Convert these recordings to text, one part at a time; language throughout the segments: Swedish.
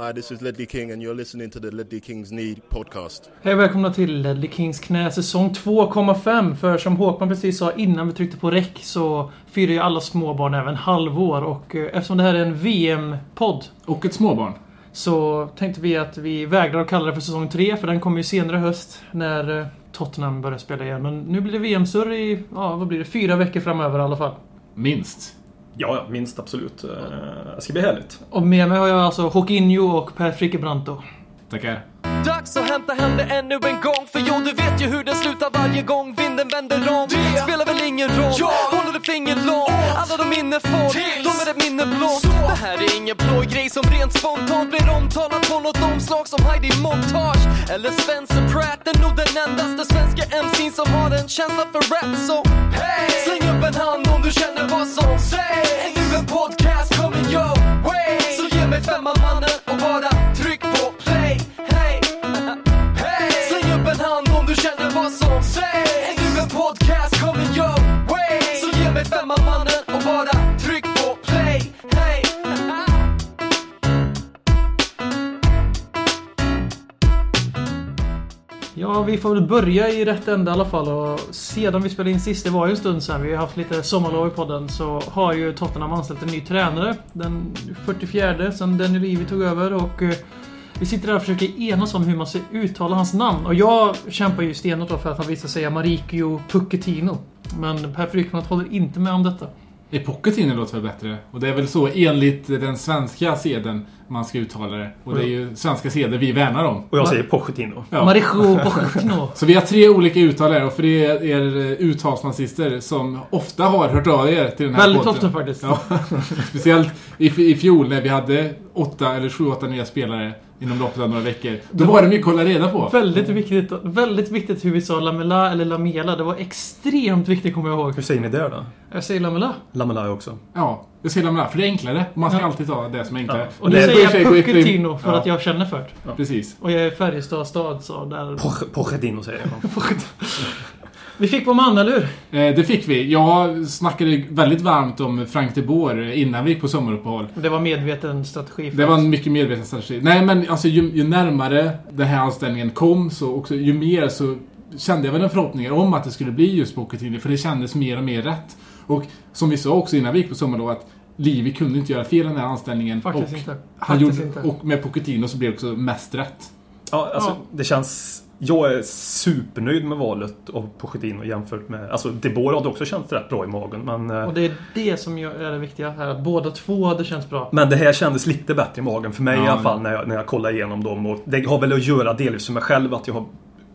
Hi, this is Ledley King and you're listening to the Ledley Kings Need podcast. Hej och välkomna till Ledley Kings knä säsong 2,5. För som Håkman precis sa innan vi tryckte på räck så firar ju alla småbarn även halvår. Och eh, eftersom det här är en VM-podd Och ett småbarn. så tänkte vi att vi vägrar att kalla det för säsong 3 för den kommer ju senare höst när eh, Tottenham börjar spela igen. Men nu blir det VM-surr i, ja vad blir det, fyra veckor framöver i alla fall. Minst. Ja, ja, minst absolut. Eh, Det ska bli härligt. Och med mig har jag alltså Håkinho och Per Frickebranto. Tackar. Dags att hämta hem det ännu en gång För jo, du vet ju hur det slutar varje gång vinden vänder om Det spelar väl ingen roll, håller du finger långt Alla de minne får, blått Det här är ingen blå grej som rent spontant blir omtalat på något omslag som Heidi Montage. Eller Spencer Pratt är nog den endaste svenska MC'n som har en känsla för rap. Så hey! släng upp en hand om du känner vad som sägs. Är nu en podcast coming your way. Så ge mig femman mannen och bara tryck på play. Hey! Hey! Släng upp en hand om du känner vad som sägs. Är nu en podcast coming your way. Så ge mig femman mannen Ja, vi får väl börja i rätt ände i alla fall. Och sedan vi spelade in sist, det var ju en stund sedan, vi har haft lite sommarlov i podden, så har ju Tottenham anställt en ny tränare. Den 44 sen Daniel Levy tog över och eh, vi sitter där och försöker enas om hur man ska uttala hans namn. Och jag kämpar ju stenhårt då för att han visar säga Marikio Pucchettino. Men Per Frykman håller inte med om detta. I Pochettino låter väl bättre? Och det är väl så enligt den svenska seden man ska uttala det. Och det är ju svenska seder vi värnar om. Och jag säger Pochettino. Ja. Marikio Pucchettino. Så vi har tre olika uttal här och för er, er uttalsnazister som ofta har hört av er till den här Väldigt podden. ofta faktiskt. Ja, speciellt i, i fjol när vi hade åtta eller sju, åtta nya spelare inom loppet av några veckor. Då var det mycket att hålla reda på. Väldigt viktigt, väldigt viktigt hur vi sa Lamela eller Lamela. Det var extremt viktigt kommer jag ihåg. Hur säger ni det då? Jag säger Lamela. Lamela också. Ja, det ska lämna för det är enklare. Man ska Ja. alltid ta det som är enklare. Ja. Och nu säger jag Pucchettino för Ja. att jag känner för det. Precis. Och jag är Färjestad stad så där... Poch- Pochettino säger jag. Vi fick vår man, eller hur? Eh, det fick vi. Jag snackade väldigt varmt om Frank de Boer innan vi gick på sommaruppehåll. Det var medveten strategi. För Det var en mycket medveten strategi. Nej men alltså ju, ju närmare den här anställningen kom så också ju mer så kände jag väl en förhoppning om att det skulle bli just Pochettino för det kändes mer och mer rätt. Och som vi sa också innan vi gick på sommarlov att Livi kunde inte göra fel i den här anställningen. Faktiskt och inte. Han Faktiskt gjorde, inte. och med Pochettino så blev det också mest rätt. Ja, alltså Ja. det känns... Jag är supernöjd med valet av Pochettino jämfört med... Alltså De Boer hade också känts rätt bra i magen, men... eh, Och det är det som är det viktiga här. Att båda två hade känts bra. Men det här kändes lite bättre i magen för mig Ja, i alla fall när jag, när jag kollar igenom dem. Och det har väl att göra delvis med mig själv att jag har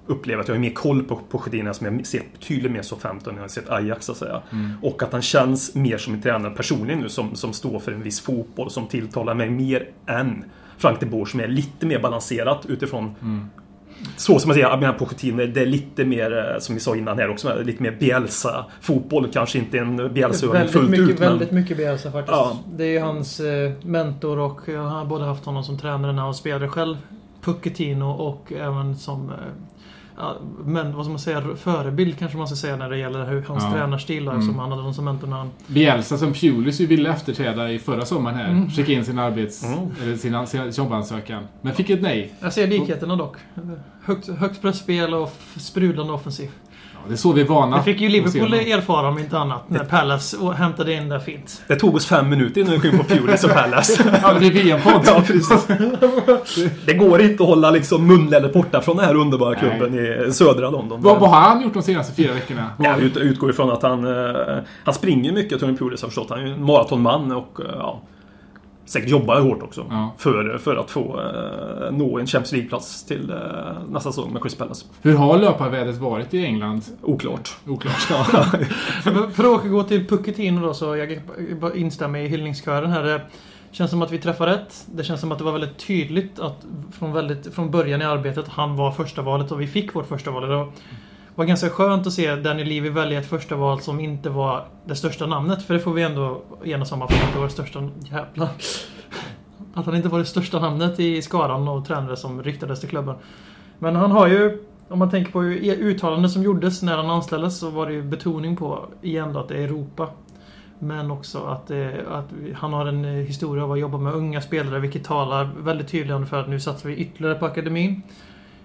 upplevt att jag har mer koll på Pochettino som jag sett betydligt mer så 15 när jag har sett Ajax så att säga. Och att han känns mer som en tränare personligen nu som, som står för en viss fotboll som tilltalar mig mer än Frank de Boer som är lite mer balanserat utifrån Så som man säger, jag menar Pochettino, det är lite mer, eh, som vi sa innan här också, lite mer Bielsa-fotboll. Kanske inte en Bielsa-övning väldigt fullt mycket, ut, men... väldigt mycket Bielsa faktiskt. Ja. Det är ju hans eh, mentor och jag har både haft honom som tränare när han spelade själv. Pucchettino och även som eh, ja, men vad ska man säga, förebild kanske man ska säga när det gäller hur hans Ja. tränarstil Mm. eftersom han hade som mentor när han... Bielsa som Pulis ju ville efterträda i förra sommaren här. Mm. Skicka in sin arbets... Mm. Eller sin, sin jobbansökan. Men fick ett nej. Jag ser likheterna dock. Högt, högt pressspel och sprudlande offensiv. Det är så vi är vana. Det fick ju Liverpool erfara om inte annat. När Palace och hämtade in där fint. Det tog oss fem minuter innan vi kom in på Pulis och Palace. Ja, det blir VM-podd. Ja, precis. Det går inte att hålla liksom munläder borta från den här underbara klubben i södra London. Vad, vad har han gjort de senaste fyra veckorna? Ja, ut, utgår ifrån att han... eh, han springer mycket, Tony Pulis har förstått. Han är ju en maratonman och eh, ja, säkert jobbar hårt också. Ja. För, för att få eh, nå en Champions League-plats till eh, nästa säsong med Chris Palace. Hur har löparvädret varit i England? Oklart. Oklart. För för att återgå till Pucchettino då så jag instämmer i hyllningskören här. Det känns som att vi träffar rätt. Det känns som att det var väldigt tydligt att från, väldigt, från början i arbetet han var första valet och vi fick vårt första val. Det var, var ganska skönt att se Danny Levy välja ett första val som inte var det största namnet. För det får vi ändå enas om att han inte var det största... Jävlar. Att han inte var det största namnet i skaran av tränare som ryktades till klubben. Men han har ju, om man tänker på e- uttalanden som gjordes när han anställdes så var det ju betoning på igen då att det är Europa. Men också att, eh, att han har en eh, historia av att jobba med unga spelare vilket talar väldigt tydligt för att nu satsar vi ytterligare på akademin.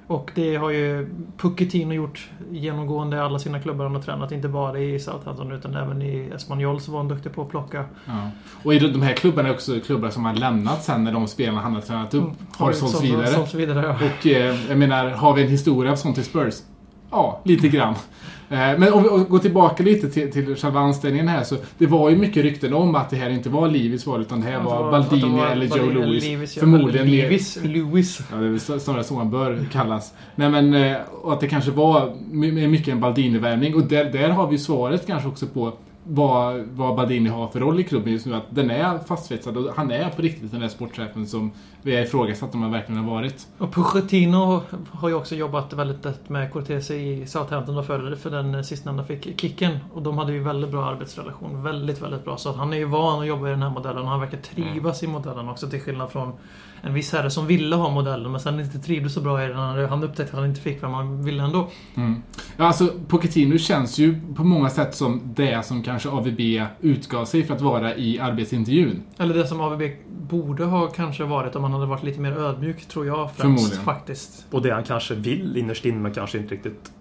Och det har ju Pucchettino gjort genomgående i alla sina klubbar han har tränat. Inte bara i Southampton utan även i Espanyol så var han duktig på att plocka. Ja. Och de här klubbarna är också klubbar som har lämnat sen när de spelarna han har tränat upp har sålts vidare. Sålts vidare ja. Och eh, jag menar, har vi en historia av sånt i Spurs? Ja, lite grann. Eh, men om vi går tillbaka lite till, till själva anställningen här så det var ju mycket rykten om att det här inte var Livis val utan det här var det Baldini var eller Joe Louis. Lewis. Förmodligen mer- Lewis. Lewis. Ja, det är snarare så man bör kallas. Nej men, eh, och att det kanske var my- my- mycket en Baldini-värvning. Och där, där har vi svaret kanske också på vad, vad Baldini har för roll i klubben just nu. Att den är fastsvetsad och han är på riktigt den där sportchefen som vi har ifrågasatt om han verkligen har varit. Och Pochettino har ju också jobbat väldigt tätt med Cortese i Southampton och för, för den sistnämnda fick kicken. Och de hade ju väldigt bra arbetsrelation. Väldigt, väldigt bra. Så att han är ju van att jobba i den här modellen och han verkar trivas i modellen också till skillnad från en viss herre som ville ha modellen men sen inte trivdes så bra i den. Han upptäckte att han inte fick vad man ville ändå. Mm. Ja, alltså Pochettino känns ju på många sätt som det som kanske AVB utgav sig för att vara i arbetsintervjun. Eller det som AVB borde ha kanske varit om han hade varit lite mer ödmjuk tror jag främst Förmodligen. faktiskt. Och det han kanske vill innerst inne men kanske inte riktigt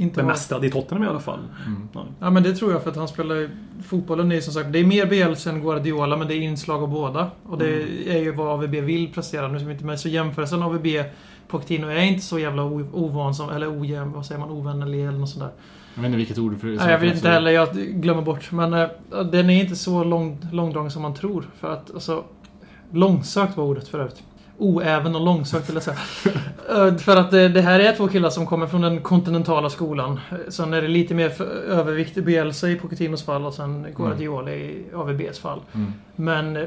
Inte bemästrad i Tottenham i alla fall. Mm. Ja men det tror jag för att han spelar ju- Fotbollen är som sagt, det är mer Bielsa än Guardiola men det är inslag av båda. Och det är ju vad AVB vill prestera. Nu vi inte med så jämförelsen AVB Pochettino är inte så jävla ovan som, eller ojämn, vad säger man, ovännerlig eller något sånt där. Jag vet inte vilket ord för det Nej, jag vet inte heller, jag glömmer bort. Men äh, den är inte så lång, långdragen som man tror. För att, alltså... Långsökt var ordet förut. Oäven och långsökt jag säga. Eh, för att det, det här är två killar som kommer från den kontinentala skolan. Eh, Sen är det lite mer övervikt i Bielsa i Pochettinos fall och sen Guardiola i AVBs fall. Mm. Men eh,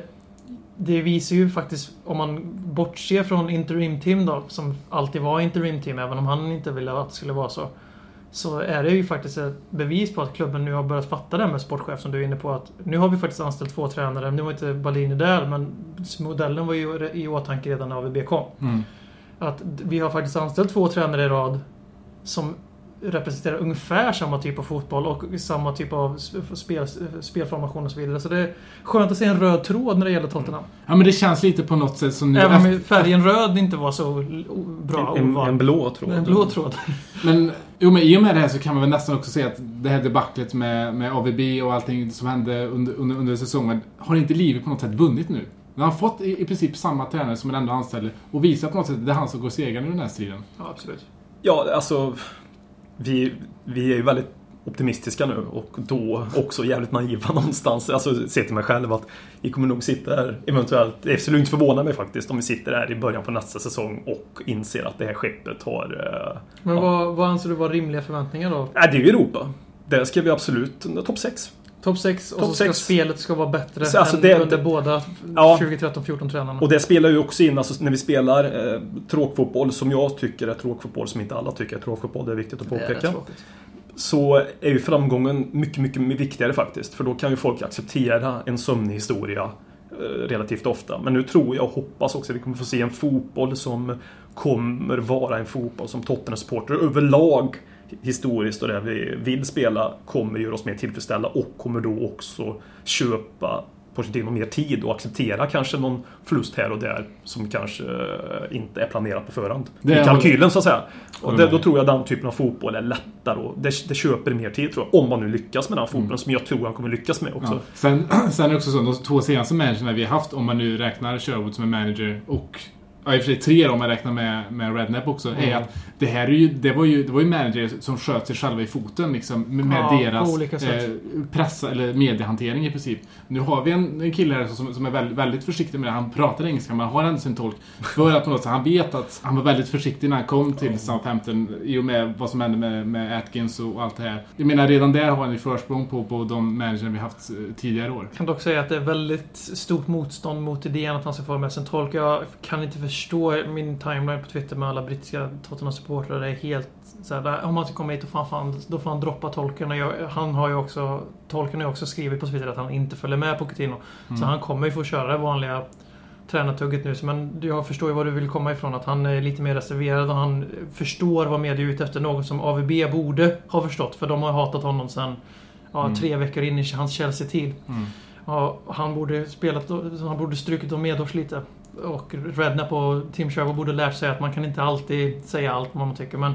det visar ju faktiskt, om man bortser från interim-team då, som alltid var interim-team, även om han inte ville att det skulle vara så. Så är det ju faktiskt ett bevis på att klubben nu har börjat fatta det här med sportchef som du är inne på. att Nu har vi faktiskt anställt två tränare. Nu var inte Baldini där, men modellen var ju i åtanke redan när AVB kom. Mm. Att vi har faktiskt anställt två tränare i rad som representerar ungefär samma typ av fotboll och samma typ av spel, spelformation och så vidare. Så det är skönt att se en röd tråd när det gäller Tottenham. Ja men det känns lite på något sätt som nu... Även om färgen röd inte var så bra En, en, en blå tråd. En blå tråd. Men jo, men i och med det här så kan man väl nästan också säga att det här debaclet med, med AVB och allting som hände under, under, under säsongen. Har inte livet på något sätt vunnit nu? Har han fått i, i princip samma tränare som han ändå anställde och visar på något sätt att det är han som går segrande i den här striden. Ja, absolut. Ja, alltså... Vi, vi är ju väldigt optimistiska nu och då också jävligt naiva någonstans. Alltså, se till mig själv att vi kommer nog sitta här eventuellt. Det skulle inte förvåna mig faktiskt om vi sitter här i början på nästa säsong och inser att det här skeppet har... eh, Men ja. vad, vad anser du var rimliga förväntningar då? Nej, det är ju Europa. Där ska vi absolut... Topp 6. Topp 6 och Topp så ska sex. spelet ska vara bättre Så alltså än det- under båda Ja. 2013-14 tränarna. Och det spelar ju också in, alltså när vi spelar eh, tråkfotboll som jag tycker är tråkfotboll, som inte alla tycker är tråkfotboll, det är viktigt att är påpeka. så är ju framgången mycket, mycket viktigare faktiskt. För då kan ju folk acceptera en sömnig historia eh, relativt ofta. Men nu tror jag och hoppas också att vi kommer få se en fotboll som kommer vara en fotboll som Tottenham-supportrar överlag historiskt och där vi vill spela kommer göra oss mer tillfredsställda och kommer då också köpa Pochettino mer tid och acceptera kanske någon förlust här och där som kanske eh, inte är planerat på förhand. Det I kalkylen så att säga. Och det, då tror jag den typen av fotboll är lättare och det, det köper mer tid tror jag. Om man nu lyckas med den fotbollen Mm. som jag tror han kommer lyckas med också. Ja. Sen, sen är det också så, de två senaste managerna vi har haft, om man nu räknar Sherwood som en manager och Ja, i och för sig tre om man räknar med, med Rednap också. Är Mm. att det här är ju, det var ju, det var ju manager som sköt sig själva i foten liksom. Med, Ja, deras eh, pressa, eller mediehantering i princip. Nu har vi en, en kille här som, som är väldigt, väldigt försiktig med det. Han pratar engelska, men har ändå sin tolk. För att på något sätt, han vet att han var väldigt försiktig när han kom till Southampton i och med vad som hände med, med Atkins och allt det här. Jag menar, redan där har han ju försprång på, på de manager vi haft eh, tidigare år. Jag kan dock säga att det är väldigt stort motstånd mot idén att han ska få med som tolk. Jag kan inte förstå min timeline på Twitter med alla brittiska Tottenham-supportrar. Det är helt så här, om han ska komma hit och fan, fan, då får han droppa tolken. Och jag, han har ju också, tolken har ju också skrivit på Twitter att han inte följer med Pochettino. Så han kommer ju få köra det vanliga tränartugget nu. Men jag förstår ju var du vill komma ifrån. Att han är lite mer reserverad och han förstår vad media är ute efter. Något som AVB borde ha förstått. För de har hatat honom sen ja, Mm. tre veckor in i hans Chelsea-tid. Mm. Ja, han borde spelat, han borde strukit dem medhårs lite. Och Rednap och Tim Sherwood borde lärt sig att man kan inte alltid säga allt vad man tycker. Men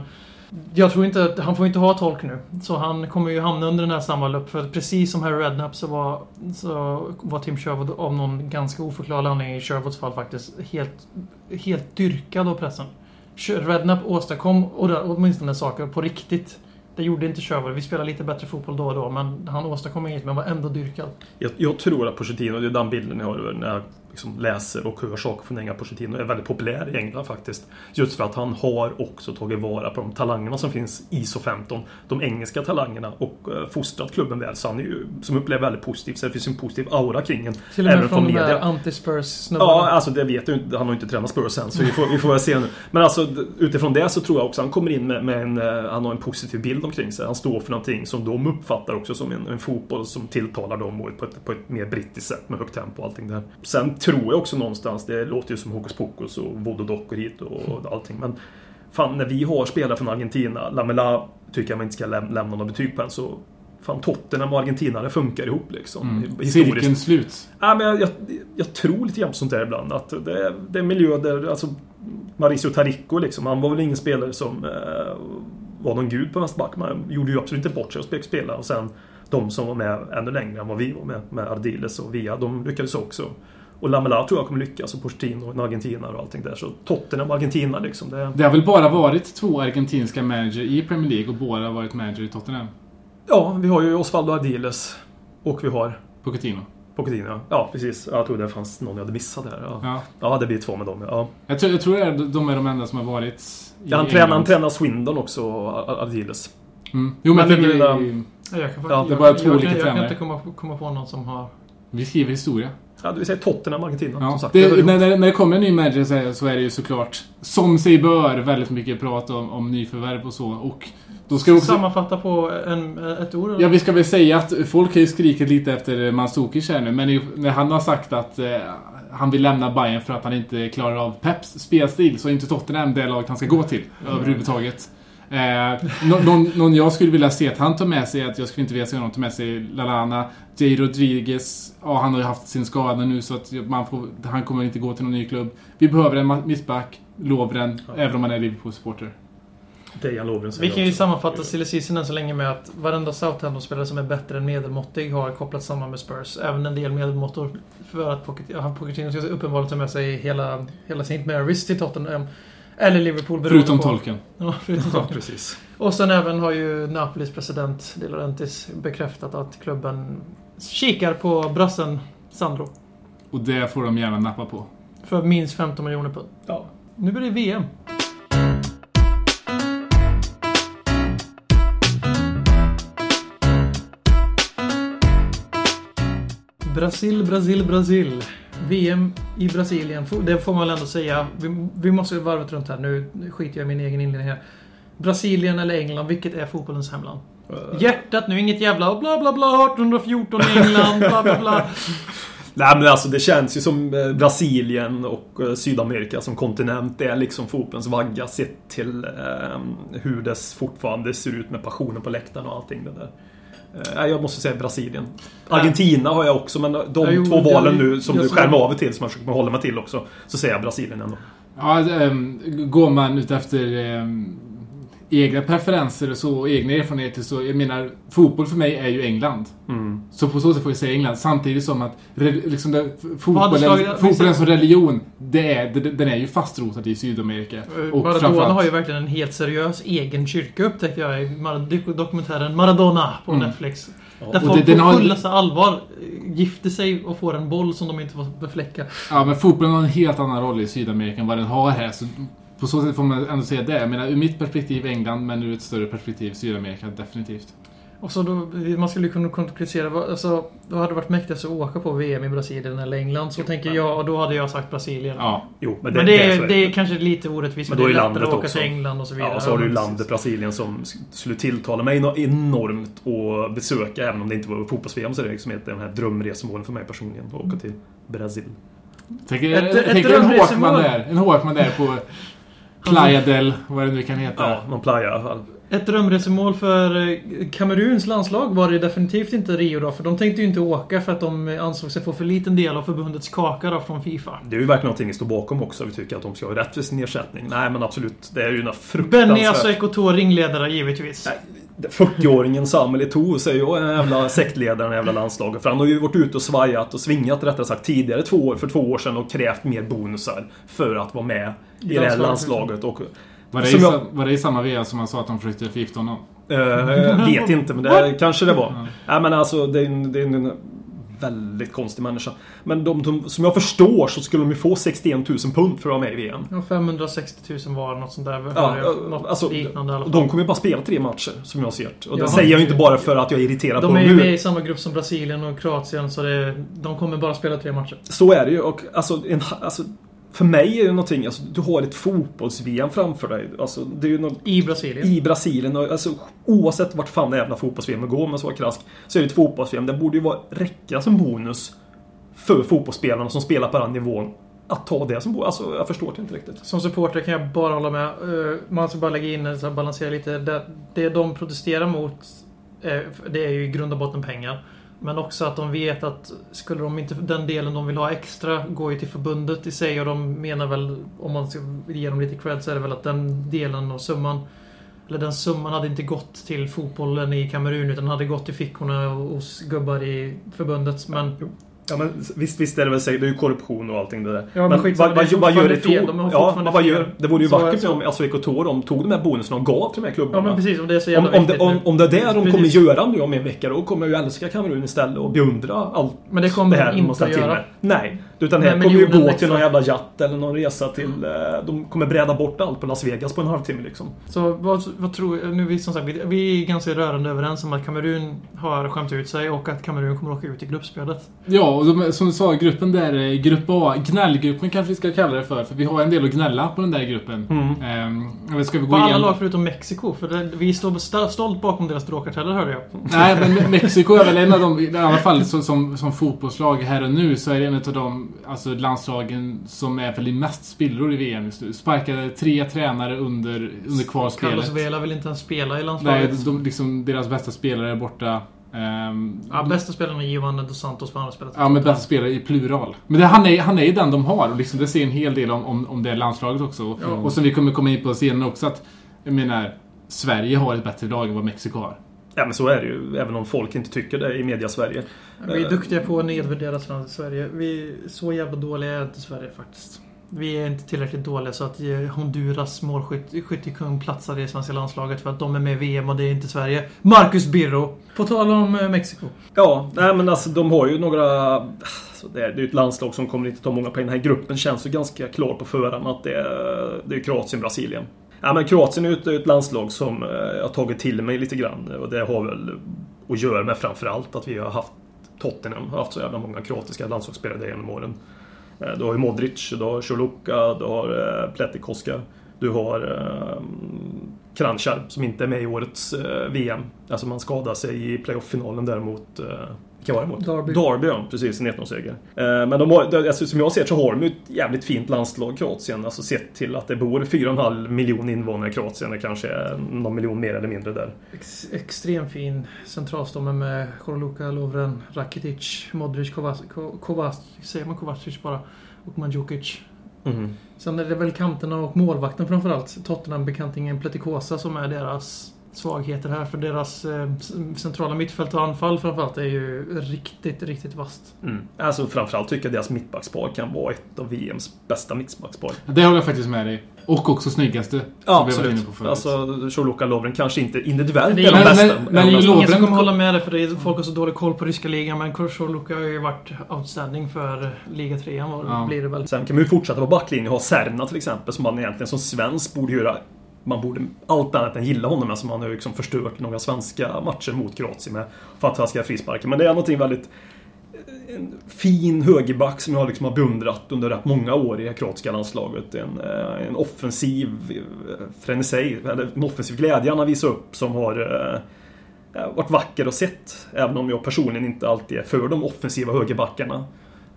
jag tror inte att, han får inte ha tolk nu. Så han kommer ju hamna under den här samma lupp. För precis som Harry Redknapp så var, så var Tim Sherwood av någon ganska oförklarlig anledning i Sherwoods fall faktiskt helt, helt dyrkad av pressen. Redknapp åstadkom åtminstone saker på riktigt. Det gjorde inte Sherwood. Vi spelade lite bättre fotboll då och då, men han åstadkom inget, men var ändå dyrkad. Jag, jag tror att Pochettino, det är den bilden jag har när jag liksom läser och hör saker från England. Pochettino är väldigt populär i England faktiskt. Just för att han har också tagit vara på de talangerna som finns i SO15. De engelska talangerna och eh, fostrat klubben väl. Så han är ju, som upplever väldigt positivt. Så det finns en positiv aura kring en. Till och med Även från från där media. anti-Spurs-snubbarna. Ja, alltså det vet jag inte. Han har inte tränat Spurs än, så vi får, vi får väl se nu. Men alltså utifrån det så tror jag också han kommer in med, med en... eh, Han har en positiv bild omkring sig. Han står för någonting som de uppfattar också som en, en fotboll som tilltalar dem på ett, på ett mer brittiskt sätt med högt tempo och allting där. Sen tror jag också någonstans, det låter ju som hokus pokus och voodoo dockor hit och allting. Men fan, när vi har spelare från Argentina, Lamela tycker jag man inte ska läm- lämna något betyg på än, så Fan, Tottenham och Argentina, det funkar ihop liksom. Mm. Historiskt. Cirkeln slut. Ja, men jag, jag, jag tror lite grann på sånt där ibland. Att det, är- det är miljö där, alltså Mauricio Taricco liksom, han var väl ingen spelare som eh, var någon gud på vänsterback. Man gjorde ju absolut inte bort sig att spela. Och sen de som var med ännu längre än vad vi var med, med Ardiles och Via, de lyckades också. Och Lamela tror jag kommer lyckas, och Pochettino och Argentina och allting där. Så Tottenham och Argentina liksom. Det, Det har väl bara varit två argentinska manager i Premier League och båda har varit manager i Tottenham. ja, vi har ju Osvaldo Ardiles och vi har Pochettino. Pochettino. Ja, precis. Jag tror det fanns någon jag hade missat där. Ja, Ja. ja det blir två med dem. Ja. Jag tror, jag tror det är, de är de enda som har varit i Ja, han, tränar, han tränar Swindon också, Ar- Ardiles. Mm. Jo, men, Men jag det blir vi, Ja, jag kan, Ja, det är bara jag, två jag, olika kan, jag kan tränare. inte komma, komma på någon som har... vi skriver historia. Ja, du säger Tottenham, Argentina. Ja. Som sagt, det, det när, när, när det kommer en ny manager så är, så är det ju såklart, som sig bör, väldigt mycket prat om, om nyförvärv och så. Och då ska vi också... Sammanfatta på en, ett ord? eller? Ja, vi ska väl säga att folk har ju skrikit lite efter Mandzukic här nu, men när han har sagt att eh, han vill lämna Bayern för att han inte klarar av Peps spelstil, så är inte Tottenham det laget han ska gå till överhuvudtaget. Eh, nå- någon, någon jag skulle vilja se att han tar med sig, att jag skulle inte vilja se honom ta med sig Lalana, Jay Rodriguez, ja han har ju haft sin skada nu så att man får, han kommer inte gå till någon ny klubb. Vi behöver en mittback, Lovren, även om man är Liverpool-supporter. Dejan Lovren Vi kan ju sammanfatta silly så länge med att varenda Southampton-spelare som är bättre än medelmåttig har kopplats samman med Spurs. Även en del medelmåttor. För att Pocket- ja, Pochettino ska uppenbarligen ta med sig hela, hela St. Marys till Tottenham. Eller Liverpool beroende Förutom på- tolken. Ja, förutom Ja, tolken. precis. Och sen även har ju Napolis president De Laurentiis bekräftat att klubben kikar på brassen Sandro. Och det får de gärna nappa på. För minst 15 miljoner pund. Ja. Nu blir det VM. Brasil, Brasil, Brasil. VM i Brasilien. Det får man väl ändå säga. Vi, vi måste varvet runt här. Nu skiter jag i min egen inledning här. Brasilien eller England, vilket är fotbollens hemland? Hjärtat nu, inget jävla bla bla bla 1814 England, bla bla bla. Nej men alltså det känns ju som eh, Brasilien och eh, Sydamerika som kontinent. Är liksom fotbollens vagga sett till eh, hur det fortfarande ser ut med passionen på läktaren och allting det där. Eh, jag måste säga Brasilien. Argentina har jag också, men de Ja, jo, två jag- valen nu som jag du skärmar av till, som jag försöker hålla mig till också, så säger jag Brasilien ändå. Ja, ähm, går man ut efter ähm, egna preferenser och så, och egna erfarenheter så, jag menar, fotboll för mig är ju England. Mm. Så på så sätt får jag säga England, samtidigt som att liksom det, fotbollen, slagit- fotbollen som religion, det är, det, den är ju fastrotad i Sydamerika. Och Maradona har ju verkligen en helt seriös egen kyrka upptäckte jag i Mar- dokumentären Maradona på Mm. Netflix. Ja, Där folk det- på fullaste allvar eh, gifter sig och får en boll som de inte får befläcka. Ja, men fotbollen har en helt annan roll i Sydamerika än vad den har här. Så på så sätt får man ändå säga det. Jag menar, ur mitt perspektiv England, men ur ett större perspektiv Sydamerika, definitivt. Och så då, man skulle kunna konkretisera, alltså, då hade det varit mäktigast att åka på VM i Brasilien eller England. Så tänker jag, och då hade jag sagt Brasilien. Ja. Jo, men Men det, det, det är är, så det är kanske lite orättvist. Men då det är är landet lättare att åka också. till England och så vidare. Ja, och så har du ju landet. Brasilien som skulle tilltala mig nå- enormt att besöka, även om det inte var fotbolls-VM så är det liksom ett av de här drömresmålen för mig personligen, att åka till Brasil. Tänker, Ett- jag ett tänker en. Håkman där. En Håkman där på Playa del, vad det nu kan heta. Ja, någon playa i alla fall. Ett drömresemål för eh, Kameruns landslag var det definitivt inte Rio då, för de tänkte ju inte åka för att de ansåg sig få för liten del av förbundets kaka då från Fifa. Det är ju verkligen någonting vi står bakom också. Vi tycker att de ska ha rätt för sin ersättning. Nej men absolut. Det är ju något Benny fruktansvärt. alltså Ekotor, ringledare givetvis. Nej, 40-åringen Samuel Eto'o säger jag är jävla sektledare i jävla landslaget. För han har ju varit ute och svajat och svingat rättare sagt tidigare två år, för två år sedan och krävt mer bonusar för att vara med i det här Landslaget. landslaget. Och, Var det, i, jag- var det i samma veva som han sa att de försökte förgifta honom? Eh, vet inte, men det kanske det var. Nej, men alltså, det är, en, det är en väldigt konstig människa. Men de, de, som jag förstår så skulle de ju få 61 000 pund för att vara med i VM. Ja, 560 000 var något sånt där. Ja, något alltså, liknande i alla och fall. de kommer ju bara spela tre matcher, som jag ser det. Och det säger jag ju inte bara för att jag är irriterad De på är dem ju nu. med i samma grupp som Brasilien och Kroatien, så det, de kommer bara spela tre matcher. Så är det ju. Och alltså, en, alltså, för mig är det någonting, alltså, du har ett fotbolls-VM framför dig. Alltså, det är ju något, I Brasilien. I Brasilien. Och, alltså, oavsett vart fan det jävla fotbolls-VM går med så krask. Så är det ett fotbolls-VM. Det borde ju vara, räcka som bonus för fotbollsspelarna som spelar på den nivån. Att ta det som bonus. Alltså, jag förstår det inte riktigt. Som supporter kan jag bara hålla med. Eh, Man ska bara lägga in, här, balansera lite. Det, det de protesterar mot, eh, det är ju i grund och botten pengar. Men också att de vet att skulle de inte, den delen de vill ha extra går ju till förbundet i sig och de menar väl, om man ska ge dem lite cred, så är det väl att den delen och summan eller den summan hade inte gått till fotbollen i Kamerun utan hade gått till fickorna hos gubbar i förbundet. Men Ja men visst, visst är det väl säkert, det är ju korruption och allting det där. Ja, men skitsamma, vad, det vad, vad gör det fel. De Ja, men vad gör, det vore ju Så- vackert så- om alltså Ekotor de tog de här bonusarna och gav till de här klubbarna. Ja men precis, om det är så Om, jävla om, det, viktigt om, om det är det de kommer Precis. göra nu om en vecka, då kommer jag ju älska Kamerun istället och beundra allt Men det kommer de här inte har ställt att till göra. med. Nej, utan här kommer ju gå extra. till någon jävla jatt eller någon resa till... eh, De kommer bräda bort allt på Las Vegas på en halvtimme liksom. Så vad, vad tror Nu är vi som sagt, vi, vi är ganska rörande överens om att Kamerun har skämt ut sig och att Kamerun kommer åka ut i gruppspelet. Ja, och de, som du sa, gruppen där, eh, grupp A, gnällgruppen kanske vi ska kalla det för. För vi har en del att gnälla på den där gruppen. Mm. Ehm, eller ska vi gå På alla igenom? lag förutom Mexiko, för det, vi står st- stolt bakom deras drogkarteller hörde jag. Nej, men Mexiko är väl en av de, i alla fall som, som, som fotbollslag här och nu, så är det en av de alltså, landslagen som är väl i mest spillror i VM just nu. Sparkade tre tränare under, under kvalspelet. Carlos Vela vill inte ens spela i Nej, landslaget. de, liksom, deras bästa spelare är borta. Ehm, Ja, bästa spelaren är Giovanni dos Santos för han har spelat. Ja, men bästa spelare i plural. Men det, han, är, han är ju den de har och liksom, det säger en hel del om, om, om det landslaget också. Ja. Och som vi kommer komma in på senare också att, jag menar, Sverige har ett bättre lag än vad Mexiko har. Ja men så är det ju, även om folk inte tycker det i media-Sverige. Vi är duktiga på att nedvärdera Sverige. Vi så jävla dåliga är inte Sverige faktiskt. Vi är inte tillräckligt dåliga så att Honduras målskyttekung platsar i svenska landslaget för att de är med i VM och det är inte Sverige. Marcus Birro! På tal om eh, Mexiko. Ja, nej men alltså de har ju några... Alltså, det är det är ju ett landslag som kommer inte ta många poäng. Den här gruppen känns ju ganska klar på förhand att det är, det är Kroatien, Brasilien. Ja men Kroatien är ju ett, ett landslag som jag har tagit till mig lite grann och det har väl att göra med framförallt att vi har haft Tottenham har haft så jävla många kroatiska landslagsspelare genom åren. Eh, du har ju Modric, du har Choluka, du har eh, Pletikoska. Du har eh, Kranjčar som inte är med i årets eh, VM. Alltså man skadade sig i playoff-finalen däremot. Eh, vilka var det mot? Derby. Derby, ja. Precis. En 1-0-seger. Eh, men de har, alltså, som jag ser så har de ju ett jävligt fint landslag, Kroatien. Alltså sett till att det bor 4,5 miljoner invånare i Kroatien. Det kanske är någon miljon mer eller mindre där. Ex extremt fin centralstomme med Chorluka, Lovren, Rakitic, Modric, Kovac, Ko- Kovac, säger man Kovacic bara? Och Mandzukic. Mhm. Sen är det väl kanterna och målvakten framförallt. Tottenham-bekantingen Pletikosa som är deras svagheter här. För deras eh, centrala mittfält och anfall framförallt är ju riktigt, riktigt vasst. Mm. Alltså framförallt tycker jag deras mittbackspar kan vara ett av VMs bästa mittbackspar. Det håller jag faktiskt med dig. Och också snyggaste. Ja, absolut. Alltså, Choluka Lovren kanske inte individuellt Det är är- de Men- bästa. men- men bästa. Lovren Ingen som kommer kom- hålla med det för det är, folk har så dålig koll på ryska ligan. Men Chorluka har ju varit outstanding för liga 3 var Ja. blir det väl. Sen kan man ju fortsätta på backlinjen och ha Serna till exempel, som man egentligen som svensk borde göra man borde allt annat än gilla honom alltså eftersom han har ju liksom förstört några svenska matcher mot Kroatien med fantastiska frisparkar. Men det är någonting väldigt eh, en fin högerback som jag liksom har beundrat under rätt många år i det kroatiska landslaget. En, eh, en offensiv eh, frenesi, eller en offensiv glädje han har visat upp som har eh, varit vacker och sett. Även om jag personligen inte alltid är för de offensiva högerbackarna.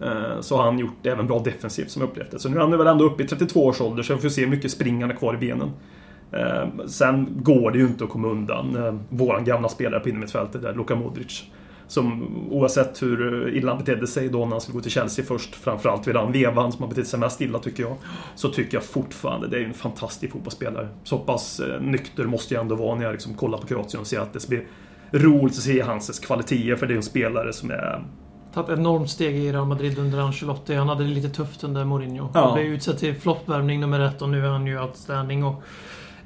Eh, Så har han gjort det även bra defensivt som jag upplevt det. Så nu är han väl ändå uppe i 32 års ålder så vi får se hur mycket spring han har kvar i benen. Eh, sen går det ju inte att komma undan eh, våran gamla spelare på innermittfältet där, Luka Modric. Som oavsett hur illa han betedde sig då när han skulle gå till Chelsea först, framförallt vid den vevan som har betett sig mest illa tycker jag. Så tycker jag fortfarande det är en fantastisk fotbollsspelare. Så pass eh, nykter måste jag ändå vara när jag liksom kollar på Kroatien och ser att det blir roligt att se hans kvaliteter för det är en spelare som är Tagit enormt steg i Real Madrid under Ancelotti. Han hade det lite tufft under Mourinho. Ja. Han blev utsedd till floppvärvning nummer ett och nu är han ju outstanding. Och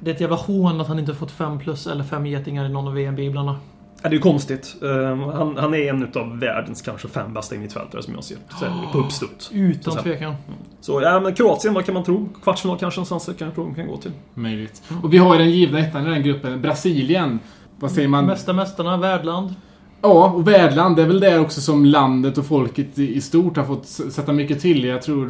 det är ett jävla hån att han inte fått fem plus eller fem getingar i någon av VM-biblarna. Ja, det är ju konstigt. Eh, Han, han är en av världens kanske fem bästa innermittfältare som jag ser. Så, här, på uppstuds. Utan Så- tvekan. Så ja, men Kroatien, vad kan man tro? Kvartsfinal kanske någonstans kan jag tro de kan gå till. Möjligt. Och vi har ju den givna ettan i den gruppen, Brasilien. Vad säger man? Mästa mästarna, värdland. Ja, och värdland. Det är väl där också som landet och folket i stort har fått sätta mycket till. Jag tror,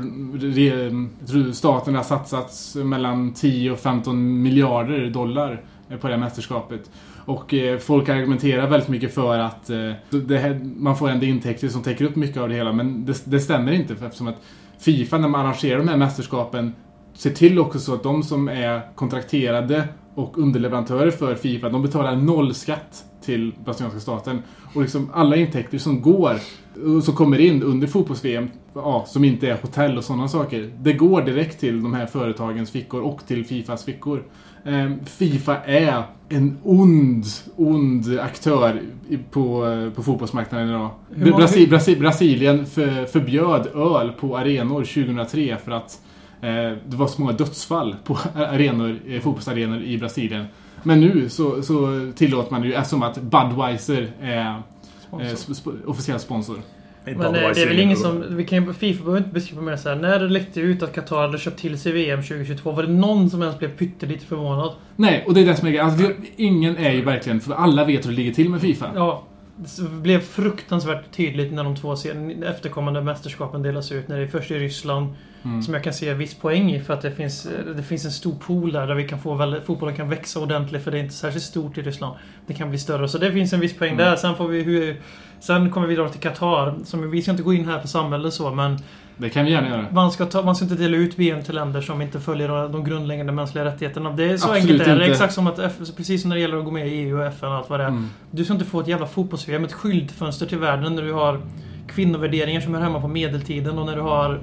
jag tror staten har satsat mellan 10 och 15 miljarder dollar eh, på det här mästerskapet. Och eh, folk argumenterar väldigt mycket för att eh, det här, man får ändå intäkter som täcker upp mycket av det hela. Men det, det stämmer inte eftersom att Fifa, när man arrangerar de här mästerskapen, ser till också så att de som är kontrakterade och underleverantörer för Fifa, de betalar noll skatt till brasilianska staten. Och liksom alla intäkter som går, och som kommer in under fotbolls-VM, ja, som inte är hotell och sådana saker, det går direkt till de här företagens fickor och till Fifas fickor. Ehm, Fifa är en ond, ond aktör på, eh, på fotbollsmarknaden idag. Hur många- Brasi, Brasi, Brasilien för, förbjöd öl på arenor 2003 för att eh, det var så många dödsfall på arenor, eh, fotbollsarenor i Brasilien. Men nu så, så tillåter man det ju eftersom att Budweiser är eh, sp sp officiell sponsor. Men eh, det är väl ingen som... Vi kan Fifa behöver inte beskriva mer så här. När det läckte ut att Qatar hade köpt till sig VM 2022, var det någon som ens blev pyttelite förvånad? Nej, och det är det som är grejen. Alltså, det- ingen är ju verkligen... För alla vet hur det ligger till med Fifa. Ja. Det blev fruktansvärt tydligt när de två efterkommande mästerskapen delas ut. När det är först i Ryssland, Mm. som jag kan se viss poäng i för att det finns, det finns en stor pool där, där vi kan få väldigt, fotbollen kan växa ordentligt för det är inte särskilt stort i Ryssland. Det kan bli större, så det finns en viss poäng Mm. där. Sen får vi hur, Sen kommer vi dra till Qatar, som vi ska inte gå in här på samhället så, men Det kan vi gärna göra. man ska, ta, man ska inte dela ut VM till länder som inte följer de grundläggande mänskliga rättigheterna. Det är så Absolut enkelt det är. Det är exakt som att, F- precis som när det gäller att gå med i EU och FN och allt vad det är. Mm. Du ska inte få ett jävla fotbolls-VM, ett skyltfönster till världen när du har kvinnovärderingar som är hemma på medeltiden och när du har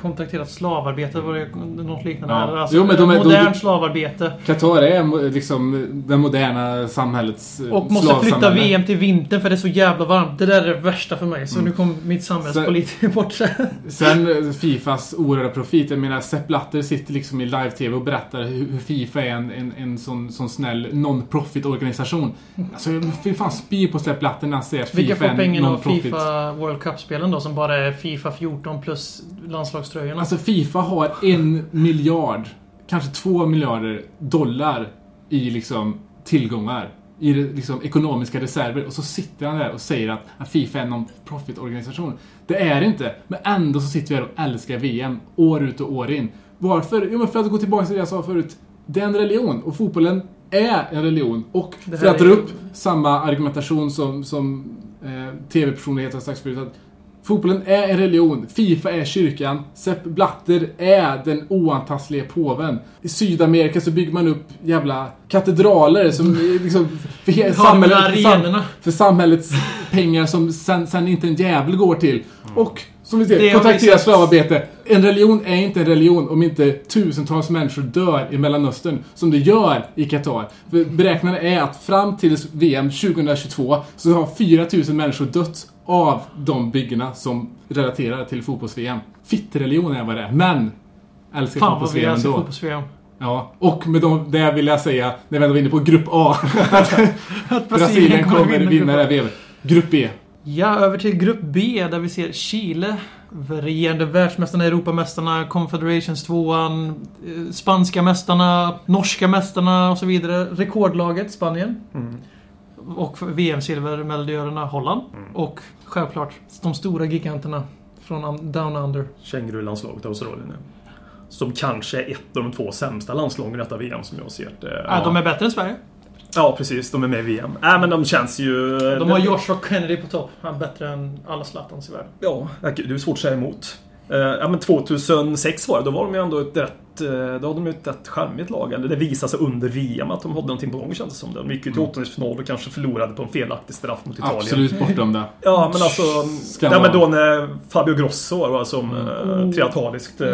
kontrakterat slavarbete, var det något liknande? Ja. Alltså, Jo, men de är- de- modernt slavarbete. Qatar är liksom det moderna samhällets eh, Och måste flytta. VM till vintern för det är så jävla varmt. Det där är det värsta för mig. Så Mm. nu kom mitt samhällspolitiker bort sig. Sen eh, Fifas oerhörda profit. Jag menar, Sepp Blatter sitter liksom i live-tv och berättar hur, Fifa är en, en, en sån, sån snäll non-profit organisation. Alltså, jag fy fan spyr på Sepp Blatter när han säger att Vilka Fifa är får en pengarna av non-profit. Fifa World Cup-spelen då? Som bara är Fifa 14 plus landslagströjorna. Alltså Fifa har en miljard, kanske två miljarder dollar i liksom tillgångar. I liksom ekonomiska reserver. Och så sitter han där och säger att, att Fifa är en non-profit organisation. Det är det inte. Men ändå så sitter vi här och älskar VM. År ut och år in. Varför? Jo men för att gå tillbaka till det jag sa förut. Det är en religion. Och fotbollen är en religion. Och för att dra upp samma argumentation som, som eh, TV-personligheter har sagt förut. Att Fotbollen är en religion, Fifa är kyrkan, Sepp Blatter är den oantastliga påven. I Sydamerika så bygger man upp jävla katedraler som är liksom... För, he- samhället, för, sam, för samhällets pengar som sen, sen inte en jävel går till. Och som vi ser, visat- slavarbete. En religion är inte en religion om inte tusentals människor dör i Mellanöstern, som det gör i Qatar. För beräknarna är att fram till VM 2022 så har 4000 människor dött av de byggena som relaterar till fotbolls-VM. Fittreligion är vad det är, men älskar Fan vad vi fotbolls-VM älskar ändå. fotbolls-VM. Ja, och med de, det vill jag säga, när vi ändå var inne på Grupp A, Att Brasilien kommer vinna det här VM. Grupp B. Ja, över till Grupp B där vi ser Chile. Regerande världsmästarna, Europamästarna, Confederations 2 Spanska mästarna, Norska mästarna och så vidare. Rekordlaget Spanien. Mm. Och VM-silvermedaljörerna Holland. Och självklart de stora giganterna från Down Under. Kängurulandslaget Australien. ja. Som kanske är ett av de två sämsta landslagen i detta VM som jag ser det. Ja. de är bättre än Sverige. Ja, precis. De är med i VM. Äh, men de känns ju... De har Joshua Kennedy på topp. Han är bättre än alla Zlatans i världen. Ja, det är svårt att säga emot. Eh, ja men 2006 var det, då var de ju ändå ett rätt... eh, Då hade de ju ett rätt charmigt lag. Eller det visade sig under VM att de hade någonting på gång kändes det som. Det. De gick ju till åttondelsfinal och kanske förlorade på en felaktig straff mot Italien. Absolut bortdömda. Ja men alltså... Ja men då när Fabio Grosso var som mm. triataliskt eh,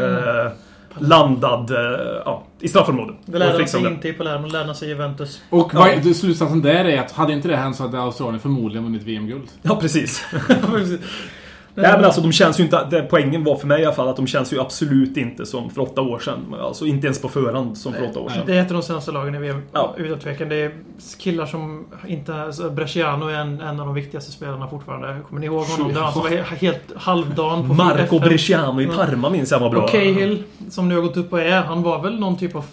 landad eh, ja, i straffområdet. Det lärde de sig det. inte i Palermo, det lärde de sig i Juventus. Och Ja. vad- det- slutsatsen där är att hade inte det hänt så hade Australien förmodligen vunnit VM-guld. Ja precis. Nej men alltså de känns ju inte... Det, poängen var för mig i alla fall att de känns ju absolut inte som för åtta år sedan. Alltså inte ens på förhand som för åtta år sedan. Det är ett av de senaste lagen i VM, Ja. utan tvekan. Det är killar som inte... Alltså Bresciano är en, en av de viktigaste spelarna fortfarande. Kommer ni ihåg honom? Det var han som var he- helt halvdan på Marco FN. Bresciano i. Parma minns jag var bra. Och Cahill, som nu har gått upp och är, han var väl någon typ av...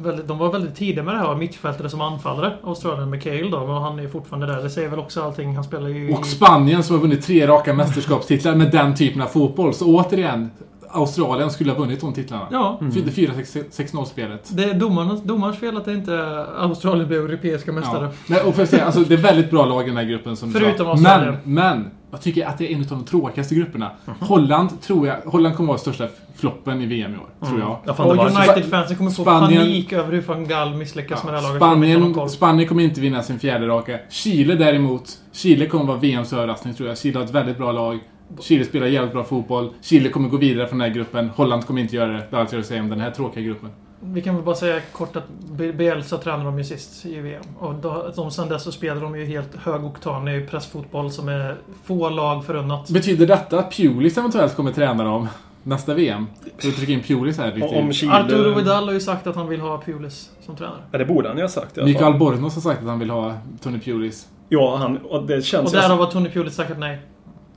Väldigt, de var väldigt tidiga med det här mittfältare som anfallare, Australien med Cahill då. Men han är fortfarande där. Det säger väl också allting. Han spelar ju Och i... Spanien som har vunnit tre raka mästerskapstitlar med den typen av fotboll. Så återigen, Australien skulle ha vunnit de titlarna. Ja. Mm. 4-6-0-spelet. Det är domarnas, domarens fel att det inte Australien blev europeiska mästare. Ja. Men, och för att säga, alltså, det är väldigt bra lag i den här gruppen. Som Förutom. Australien. Men, men, jag tycker att det är en av de tråkigaste grupperna. Holland tror jag, Holland kommer vara största floppen i VM i år. Tror jag. Ja, fan, Och United-fansen kommer få Spanien- panik över hur van Gaal misslyckas med det här laget. Spanien. Spanien kommer inte vinna sin fjärde raka. Chile däremot. Chile kommer vara VMs överraskning tror jag. Chile har ett väldigt bra lag. Chile spelar jävligt bra fotboll. Chile kommer gå vidare från den här gruppen. Holland kommer inte göra det. Det är allt jag vill säga om den här tråkiga gruppen. Vi kan väl bara säga kort att Bielsa tränade de ju sist i VM. Och då, de, sen dess så spelar de ju helt högoktanig pressfotboll som är få lag förunnat. Betyder detta att Pulis eventuellt kommer träna dem nästa VM? Vi trycka in Pulis här lite? Om Chile... Arturo Vidal har ju sagt att han vill ha Pulis som tränare. Ja, det borde han ju ha sagt i alla Mikael fall. Bornos har sagt att han vill ha Tony Pulis. Ja, han, och det Och känns ju... därav har Tony Pulis sagt nej.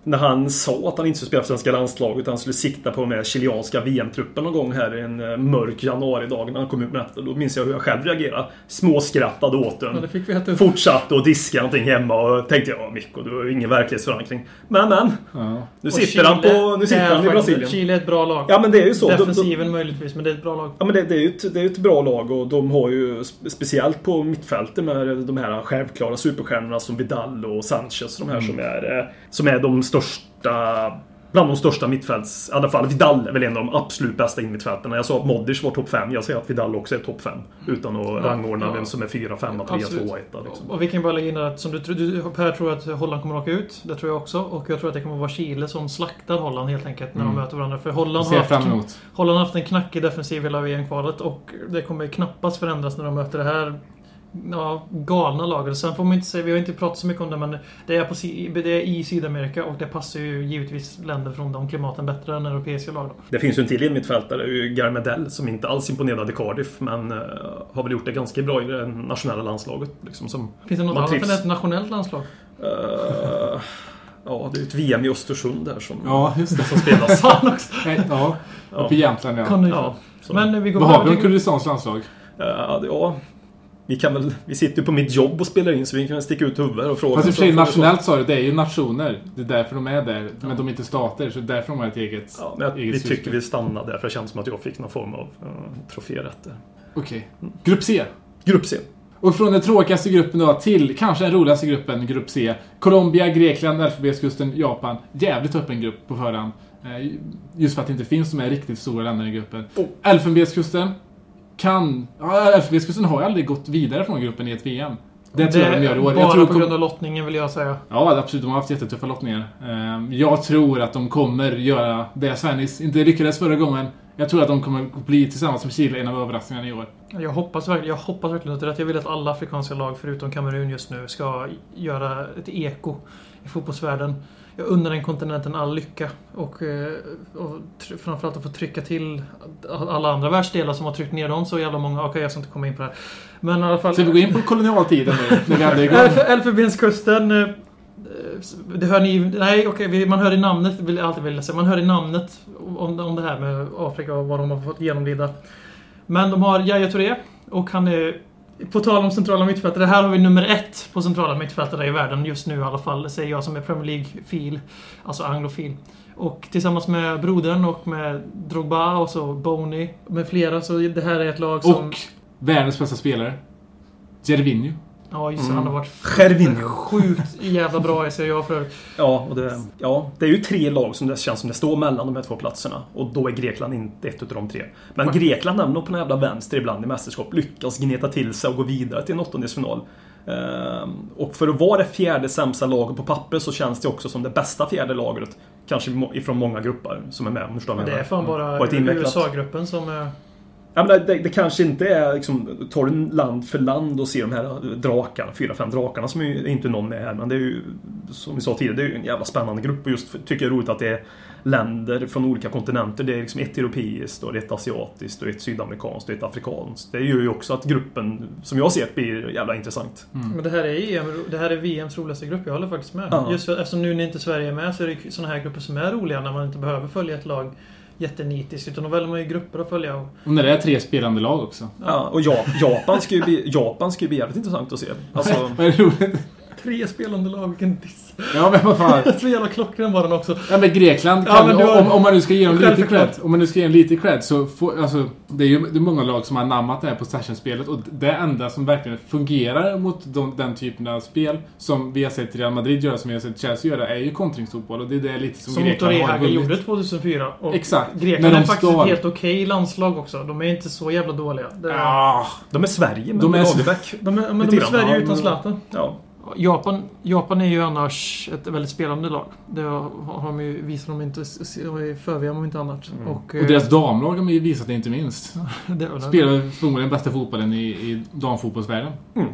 När han sa att han inte skulle spela för svenska landslaget utan han skulle sikta på med chilenska VM-truppen någon gång här en eh, mörk januaridag när han kom ut med detta. Då minns jag hur jag själv reagerade. Småskrattade åt Ja, den. upp. Fortsatte att diska någonting hemma och tänkte ja Mikko, du har ju ingen verklighetsförankring. Men men. Ja. Nu Och sitter han Chile på... Nu sitter han i Brasilien. Chile är ett bra lag. Ja men det är ju så. De- de- Defensiven möjligtvis, men det är ett bra lag. Ja men det, det är ju ett, det är ju ett bra lag och de har ju spe- speciellt på mittfältet med de här självklara superstjärnorna som Vidal och Sanchez. De här som, är, eh, som är de största Bland de största mittfälts... I alla fall Vidal är väl en av de absolut bästa innermittfältarna. Jag sa att Modric var topp 5. Jag säger att Vidal också är topp 5. Utan att rangordna ja. vem som är 4, 5, 3, 2, 1. Absolut. Liksom. Och vi kan bara lägga in att som du, tror- du Per tror att Holland kommer att åka ut. Det tror jag också. Och jag tror att det kommer att vara Chile som slaktar Holland helt enkelt när de möter varandra. För Holland har, haft. Holland har haft en knackig defensiv hela VM-kvalet och det kommer knappast förändras när de möter det här ja, galna laget. Sen får man inte säga, vi har inte pratat så mycket om det, men det är, på, det är i Sydamerika och det passar ju givetvis länder från de klimaten bättre än europeiska lag. Då. Det finns ju en till innermittfältare, ju Garmedell, som inte alls imponerade i Cardiff. Men eh, har väl gjort det ganska bra i det nationella landslaget. Liksom, som Finns det något Man annat trivs. än ett nationellt landslag? Eh, ja, det är ju ett VM i Östersund där som, Ja, just det. som spelas. Fan också! Ja, uppe i Jämtland ja. Ja, Men vi går Vad har vi om Kurdistans landslag? eh, ja, vi kan väl... Vi sitter ju på mitt jobb och spelar in så vi kan väl sticka ut huvudet och fråga. Fast i och för sig nationellt sa du, det är ju nationer. Det är därför de är där. Men de är inte stater, så det är därför de har ett eget, Ja, men jag, eget vi syfte. tycker vi stannar där för det känns som att jag fick någon form av uh, troférätt där. Okej. Grupp C. Grupp C. Och från den tråkigaste gruppen då till kanske den roligaste gruppen, Grupp C. Colombia, Grekland, Elfenbenskusten, Japan. Jävligt öppen grupp på förhand. Eh, Just för att det inte finns de här riktigt stora länderna i gruppen. Oh. Elfenbenskusten kan... Ja, har ju aldrig gått vidare från gruppen i ett VM. Det tror jag de gör i år. Bara Jag tror på grund av lottningen vill jag säga. Ja, absolut. De har haft jättetuffa lottningar. Eh, Jag tror att de kommer göra det Svennis inte lyckades förra gången. Jag tror att de kommer bli, tillsammans med Chile, en av överraskningarna i år. Jag hoppas, verkligen, jag hoppas verkligen att det är rätt. Jag vill att alla afrikanska lag förutom Kamerun just nu ska göra ett eko i fotbollsvärlden. Jag undrar den kontinenten all lycka och, eh, och framförallt att få trycka till alla andra världsdelar som har tryckt ner dem så jävla många. Okej, jag ska inte komma in på det här. Men i alla fall... Ska vi gå in på kolonialtiden nu? När vi hade igång? Elf- Elfenbenskusten. eh, Det hör ni Nej, okej. vi- man hör i namnet, vill jag alltid vilja säga. Man hör i namnet om, om det här med Afrika och vad de har fått genomlida. Men de har Yahya Touré och han är... På tal om centrala mittfältare. Här har vi nummer ett på centrala mittfältare i världen just nu i alla fall. Säger jag som är Premier League-fil. Alltså anglofil. Och tillsammans med brodern och med Drogba och så Boney med flera. Så det här är ett lag som... Och världens bästa spelare. Gervinho. Ja, just det. Han har varit Schervinho. sjukt jävla bra i Serie A förut. Ja, och det, ja, det är ju tre lag som det känns som det står mellan de här två platserna. Och då är Grekland inte ett utav de tre. Men Grekland är nog på den jävla vänster ibland i mästerskap. Lyckas gneta till sig och gå vidare till en åttondelsfinal. Ehm, och för att vara det fjärde sämsta laget på papper så känns det också som det bästa fjärde laget. Kanske ifrån många grupper som är med. Om du förstår Det är fan bara. USA-gruppen som är... Ja, men det, det kanske inte är liksom, tar du land för land och ser de här drakarna, fyra, fem drakarna som är ju inte någon med här. Men det är ju, som vi sa tidigare, det är ju en jävla spännande grupp och just för, tycker jag är roligt att det är länder från olika kontinenter. Det är liksom ett europeiskt och ett asiatiskt och ett sydamerikanskt och ett afrikanskt. Det gör ju också att gruppen, som jag ser det, blir jävla intressant. Men det här är EM, det här är VMs roligaste grupp. Jag håller faktiskt med. Ja. Just för, eftersom nu när inte Sverige är med så är det såna här grupper som är roliga när man inte behöver följa ett lag jättenitiskt. Utan då väljer man ju grupper att följa. Och, Och när det är tre spelande lag också. Ja, och ja, Japan ska ju bli, Japan ska ju bli jävligt intressant att se. Alltså, Vad är det roligt? Tre spelande lag, vilken diss. Ja, men vad fan. Så jävla klockren var den också. Ja men Grekland Ja, kan, men du har- om, om man nu ska ge dem lite cred, om man nu ska ge dem lite cred så får, alltså, det är ju det är många lag som har namnat det här possession-spelet och det enda som verkligen fungerar mot de, den typen av spel som vi har sett Real Madrid göra, som vi har sett Chelsea göra, är ju kontringsfotboll och det är det lite som, Som Grekland har vunnit. gjorde 2004. Och Exakt. Grekland När de är faktiskt stal. ett helt okej landslag också. De är inte så jävla dåliga. Det, Ja, de är Sverige med De är-. De är, men de är Sverige ja, utan men- Zlatan. Ja. Japan, Japan är ju annars ett väldigt spelande lag. Det har de ju, visar de inte i för-VM om inte annat. Mm. Och, och deras damlag har ju visat det inte minst. det, det, Spelar förmodligen bästa fotbollen i, i damfotbollsvärlden. Mm.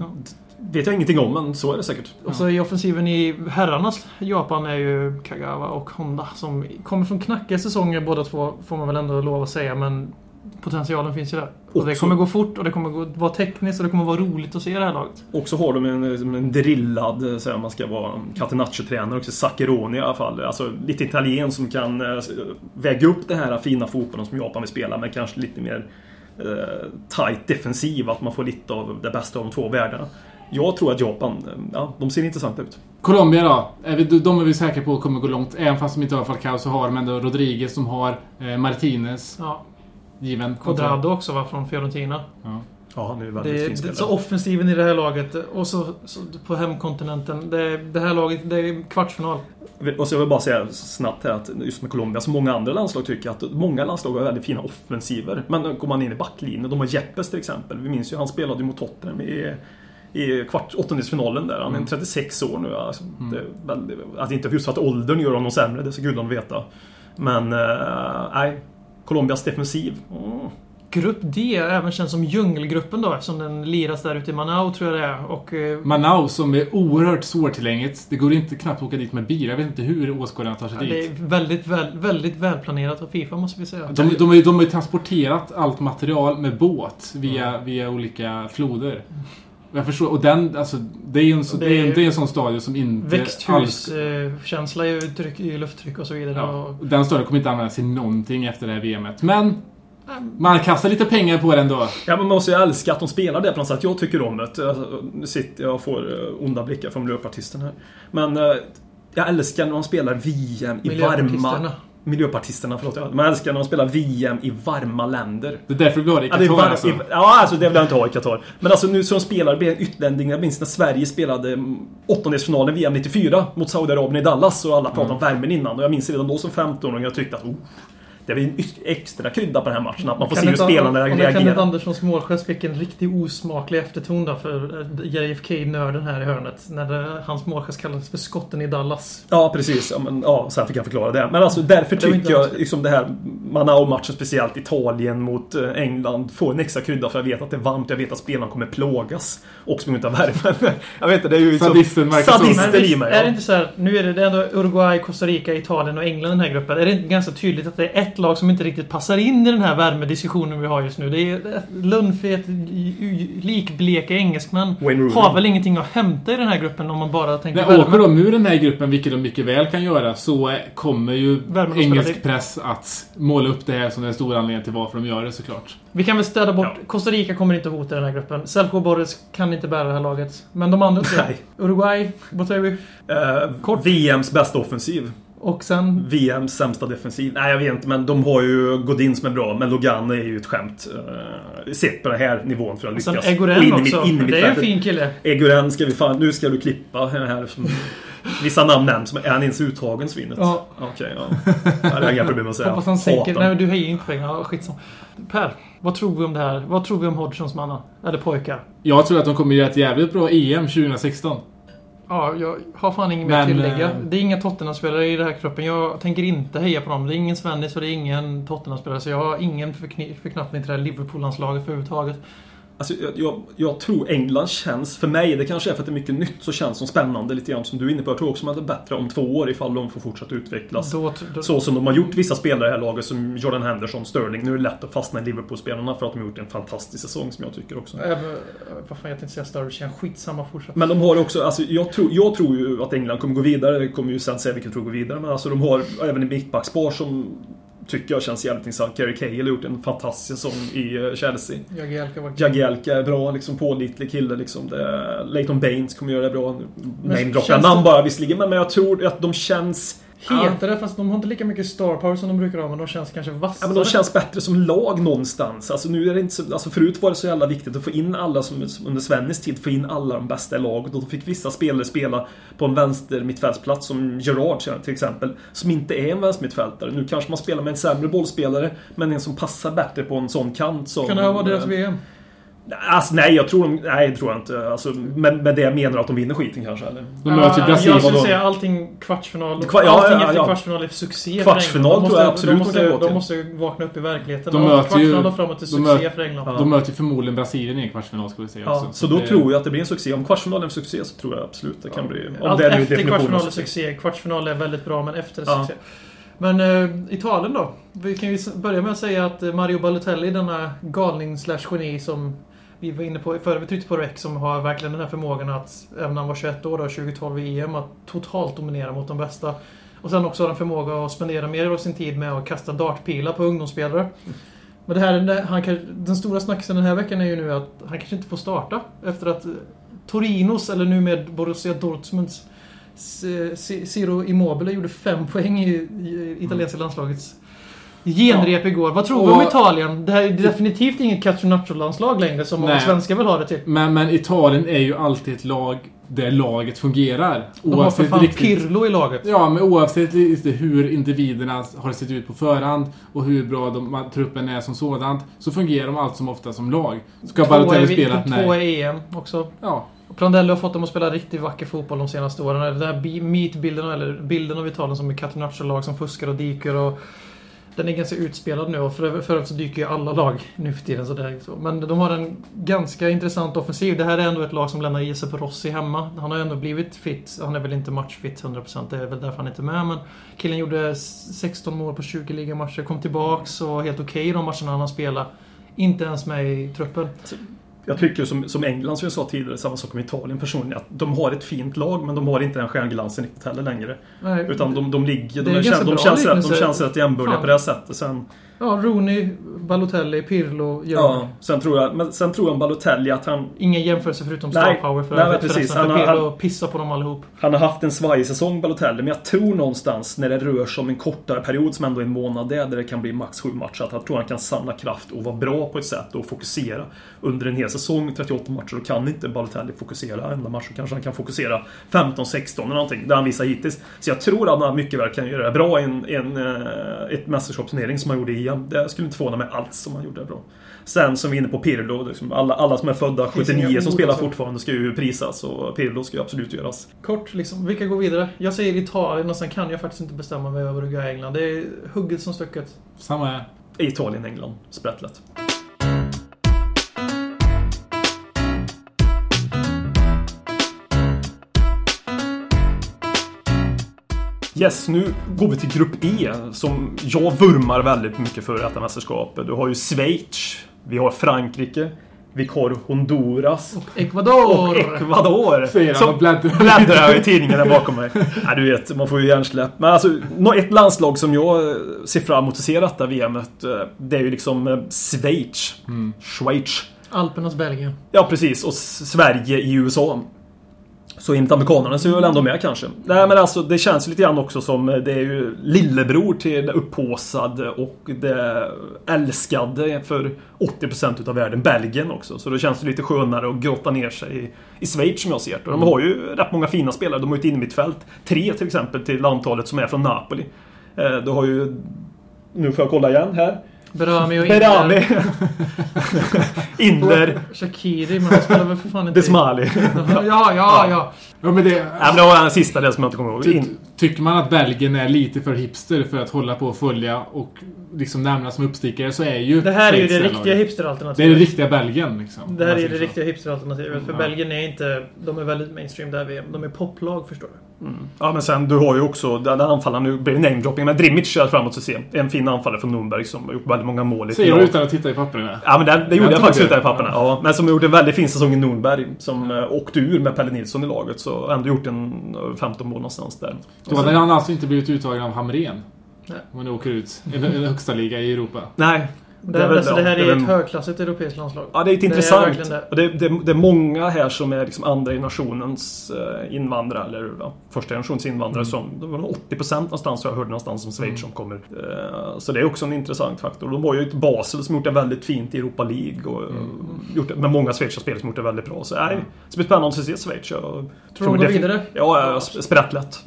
Vet jag ingenting om, men så är det säkert. Och så i offensiven i herrarnas Japan är ju Kagawa och Honda som kommer från knackiga säsonger båda två, får man väl ändå lov att säga. Men potentialen finns ju där. Och det kommer gå fort och det kommer gå, vara tekniskt och det kommer vara roligt att se det här laget. Och så har de en, en drillad, så här, man ska vara catenaccio-tränare också, Zaccheroni i alla fall. Alltså lite italien som kan eh, väga upp den här fina fotbollen som Japan vill spela med kanske lite mer eh, tight defensiv, att man får lite av det bästa av de två världarna. Jag tror att Japan, eh, ja, de ser intressanta ut. Colombia då? De är vi säkra på kommer gå långt. Även fast de inte har Falcao så har de ändå Rodriguez, de har eh, Martinez. Ja, Given. Quadrado också va, från Fiorentina. Ja. Ja, han är väldigt Det, fin det, spelare. så offensiven i det här laget och så, så på hemkontinenten. Det, det här laget, det är kvartsfinal. Och så jag vill bara säga snabbt här att just med Colombia, som många andra landslag tycker att många landslag har väldigt fina offensiver. Men går man in i backlinjen, de har Jeppes till exempel. Vi minns ju, han spelade ju mot Tottenham i, i kvart, åttondelsfinalen där. Han är 36 år nu. Alltså, det är väldigt, att inte just för att åldern gör honom sämre, det ska gudarna veta. Men, eh, nej. Colombias defensiv. Mm. Grupp D även känns som djungelgruppen då eftersom den liras där ute i Manau tror jag det är. Och, eh, Manaus som är oerhört svårtillgängligt. Det går inte knappt att åka dit med bil. Jag vet inte hur åskådarna tar sig ja, det är dit. väldigt, väl, väldigt välplanerat av Fifa måste vi säga. De, de, har ju, de har ju transporterat allt material med båt via, via olika floder. Jag förstår, och den, alltså, det är ju en, så, Det det är, det är en sån stadie som inte alls... Växthuskänsla i, tryck, i lufttryck och så vidare. Ja, Och, den stadien kommer inte användas till någonting efter det här VMet. Men man kastar lite pengar på den då. Ja, men man måste ju älska att de spelar det på något sätt. Jag tycker om det. Alltså, Nu sitter jag och får eh, onda blickar från miljöpartisten här. Men eh, jag älskar när de spelar VM i varma... Miljöpartisterna. Förlåt. ja. Man älskar när de spelar VM i varma länder. Det är därför vi har det i Ja, det Qatar var, alltså. i, ja, alltså det vill jag inte ha i Qatar. Men alltså nu de spelar, det blir en utlänning. Jag minns när Sverige spelade mm, åttondelsfinalen VM 94 mot Saudiarabien i Dallas och alla pratade om värmen innan. Och jag minns redan då som 15-åring jag tyckte att oh, det blir en extra krydda på den här matchen. Att man får se hur spelarna och när Kenneth reagerar. Anderssons målgest fick en riktigt osmaklig efterton där för eh, JFK-nörden här i hörnet. När det, hans målgest kallades för skotten i Dallas. Ja, precis. Ja, men, ja, sen fick jag förklara det. Men alltså därför inte tycker jag liksom det här Manau-matchen, speciellt Italien mot eh, England, får en extra krydda för jag vet att det är varmt. Jag vet att spelarna kommer plågas. Och som inte har värmen. Jag vet inte, det är ju liksom... Sadisten så. Sadister i mig. är det inte så här, nu är det, det är ändå Uruguay, Costa Rica, Italien och England i den här gruppen. Är det inte ganska tydligt att det är ett lag som inte riktigt passar in i den här värmediskussionen vi har just nu? Det är Lundfet, likbleka engelsmän. Har väl ingenting att hämta i den här gruppen om man bara tänker När åker värme. de ur den här gruppen, vilket de mycket väl kan göra, så kommer ju engelsk press att måla upp det här som den stora anledningen till varför de gör det såklart. Vi kan väl städa bort... Ja. Costa Rica kommer inte hota den här gruppen. Selko Boris kan inte bära det här laget. Men de andra tre. Nej. Uruguay, vad säger vi? Eh, Kort. VMs bästa offensiv. Och sen... VMs sämsta defensiv. Nej, jag vet inte. Men de har ju Godin som är bra. Men Logan är ju ett skämt. Uh, sett på den här nivån för att Och sen lyckas. Egoren in också. in i mitt det är en fin kille. Egoren ska vi fan... Nu ska du klippa här. Som, vissa namn nämns. Men är han ens uttagen svinet? Ja. Okej, ja. Det har jag inga problem med att säga. Hoppas han sänker... Nej, men du hejar inte på England. Ja, skitsamma. Per, vad tror vi om det här? Vad tror vi om Hodgsons manna? Eller pojkar? Jag tror att de kommer göra ett jävligt bra EM 2016. Ja, jag har fan inget mer att tillägga. eh, Det är inga Tottenham-spelare i den här gruppen. Jag tänker inte heja på dem. Det är ingen Svennis och det är ingen Tottenham-spelare. Så jag har ingen förkni- förknappning till det här Liverpool-landslaget överhuvudtaget. Alltså, jag, jag, jag tror England känns, för mig, det kanske är för att det är mycket nytt, så känns som spännande lite grann som du är inne på. Jag tror också att det är bättre om två år ifall de får fortsätta utvecklas. Då, då, Så som de har gjort vissa spelare i det här laget som Jordan Henderson, Sterling. Nu är det lätt att fastna i Liverpool-spelarna för att de har gjort en fantastisk säsong som jag tycker också. Även, vad fan, jag tänkte säga Sturridge. Skitsamma, fortsätt. Men de har också, alltså jag tror, jag tror ju att England kommer gå vidare. Det kommer ju sen säga vilka tror går vidare. Men alltså de har även en mittbackspar som tycker jag känns jävligt intressant. Gary Cahill har gjort en fantastisk säsong i eh, Chelsea. Jagielka var Jagielka är bra, liksom pålitlig kille. Liksom. Det, Leighton Baines kommer göra det bra. Namedroppar namn bara visserligen, men jag tror att de känns... hetare, fast de har inte lika mycket star power som de brukar ha. Men de känns kanske Ja, vassare. men de känns bättre som lag någonstans. Alltså, nu är det inte så, alltså förut var det så jävla viktigt att få in alla, som, som under Svennis tid, få in alla de bästa i laget. Och då fick vissa spelare spela på en vänster mittfältsplats som Gerard till exempel. Som inte är en vänstermittfältare. Nu kanske man spelar med en sämre bollspelare, men en som passar bättre på en sån kant som... Kan det här vara deras VM? Alltså, nej, jag tror de, Nej, det tror jag inte. Alltså, men med det jag menar att de vinner skiten kanske, eller? De möter ju Ah, Brasilien. Jag skulle säga allting kvartsfinal. Kva- ja, allting ja, efter ja. kvartsfinal är succé Kvartsfinal tror jag De absolut måste, de de kan gå måste, de måste vakna upp i verkligheten. De möter ju- kvartsfinal och framåt är de succé möter- för England. De möter förmodligen Brasilien i en kvartsfinal skulle vi säga Ja, också. så då det- tror jag att det blir en succé. Om kvartsfinalen är en succé så tror jag absolut det kan bli... Om Allt det är efter kvartsfinal är succé. Kvartsfinal är väldigt bra, men efter är succé. Men eh, Italien då? Vi kan ju börja med att säga att eh, Mario Balotelli, denna galning slash geni som vi var inne på före vi tryckte på REC, som har verkligen den här förmågan att, även när han var 21 år, då, 2012 i EM, att totalt dominera mot de bästa. Och sen också har han förmåga att spendera mer av sin tid med att kasta dartpilar på ungdomsspelare. Men det här, han kan, den stora snackisen den här veckan är ju nu att han kanske inte får starta. Efter att eh, Torinos, eller nu med Borussia Dortmunds C- Ciro Immobile gjorde fem poäng i, i italienska landslagets genrep igår. Vad tror vi om Italien? Det här är definitivt inget Catenaccio-landslag längre som många svenskar vill ha det till. Men, men Italien är ju alltid ett lag där laget fungerar. De har för fan riktigt- Pirlo i laget. Ja, men oavsett hur individerna har sett ut på förhand och hur bra de, truppen är som sådant så fungerar de allt som ofta som lag. Ska Balotelli spela? Nej. i EM också. Ja. Prandelli har fått dem att spela riktigt vacker fotboll de senaste åren. Den här bi- meetbilden, eller bilden av Italien som är Catenaccio-lag som fuskar och dyker och... Den är ganska utspelad nu och för, övrigt så dyker ju alla lag nu för tiden. Så det är så. Men de har en ganska intressant offensiv. Det här är ändå ett lag som lämnar Giuseppe Rossi hemma. Han har ändå blivit fit. Han är väl inte matchfit 100%. Det är väl därför han inte är med. Men killen gjorde 16 mål på 20 ligamatcher. Kom tillbaks och var helt okej i de matcherna han har spelat. Inte ens med i truppen. Jag tycker som, som England, som jag sa tidigare, samma sak med Italien personligen. Att de har ett fint lag, men de har inte den stjärnglansen riktigt heller längre. Nej, Utan de, de ligger... De, känns, de, känns, rätt- de känns rätt jämbördiga på det här sättet. Sen, Ja, Rooney, Balotelli, Pirlo, gör ja, sen, tror jag, men sen tror jag om Balotelli att han... Ingen jämförelse förutom Nej. Star Power för Nej, övrigt precis. Han har- Pirlo pissar på dem allihop. Han har haft en svajig säsong, Balotelli, men jag tror någonstans när det rör sig om en kortare period som ändå är en månad där, där det kan bli max sju matcher, att jag tror han kan samla kraft och vara bra på ett sätt och fokusera. Under en hel säsong, 38 matcher, då kan inte Balotelli fokusera enda match. Kanske han kan fokusera 15-16 eller någonting, det han visar hittills. Så jag tror att han mycket väl kan göra det bra i en, en, eh, ett mästerskapsturnering som han gjorde i EM. Det skulle inte förvåna mig alls om han gjorde det bra. Sen som vi är inne på Pirlo, liksom alla, alla som är födda Finns inga 79 som spelar alltså. fortfarande ska ju prisas och Pirlo ska ju absolut göras. Kort liksom, vilka går vidare? Jag säger Italien och sen kan jag faktiskt inte bestämma mig över Uruguay England. Det är hugget som stucket. Samma här. Italien, England. Sprättlätt. Yes, nu går vi till Grupp E som jag vurmar väldigt mycket för i detta mästerskap. Du har ju Schweiz, vi har Frankrike, vi har Honduras Ecuador! och Ecuador. Säger han och bläddrar. bläddrar i tidningen där bakom mig. Ja, du vet, man får ju hjärnsläpp. Men alltså, ett landslag som jag eh, ser fram emot att se detta VMet, eh, det är ju liksom eh, Schweiz. Schweiz. Alpernas Belgien. Ja, precis. Och Sverige i USA. Så enligt amerikanerna så är vi väl ändå med kanske. Nej men alltså det känns lite grann också som eh, det är ju lillebror till det upphåsade och det älskade för 80% utav världen, Belgien också. Så det känns lite skönare att grotta ner sig i, i Schweiz som jag ser det. Och de har ju rätt många fina spelare. De har ju ett innermittfält. Tre till exempel till antalet som är från Napoli. Eh, Du har ju... Nu får jag kolla igen här. Berami och Berami. Inter. Inder. Shakiri, men han spelar väl för fan inte Desmali. Ja, ja, ja. Ja, men det, Ja, men det var den sista där som jag inte kommer ihåg. Ty, tycker man att Belgien är lite för hipster för att hålla på och följa och liksom nämnas som uppstickare så är ju Det här är ju det riktiga Det är det hipsteralternativet. riktiga Belgien liksom. Det här är det säger så. riktiga hipsteralternativet. För Ja. Belgien är inte... De är väldigt mainstream där VM. De är poplag, förstår du. Ja men sen du har ju också den anfallaren, nu blir det namedropping, men Drimic är framåt att se. En fin anfallare från Nürnberg som har gjort väldigt många mål i Säger du utan att titta i papperna? Ja men det, det gjorde jag, Jag faktiskt utan i papperna. Ja. Men som har gjort en väldigt fin säsong i Nürnberg. Som eh, åkte ur med Pelle Nilsson i laget. Så ändå gjort en eh, 15 mål någonstans där. Då hade han alltså inte blivit uttagen av Hamrén. Nej. Om man åker ut i högsta liga i Europa. Nej. Det, här, alltså, det här är, väl- ett högklassigt europeiskt landslag. Ja, det är ett Det är intressant. det. och det, det, det är många här som är liksom andra generationens eh, invandrare, eller ja, första generationens invandrare. Mm. Som, det var nog 80% någonstans, jag hörde någonstans som Schweiz som kommer. Eh, så det är också en intressant faktor. De har ju ett Basel som gjort det väldigt fint i Europa League. Och, Mm. gjort det, med många schweiziska spelare som gjort det väldigt bra. Så det ska bli spännande att se Schweiz. Jag Tror de går vidare? Ja, ja, sp- sprättlätt.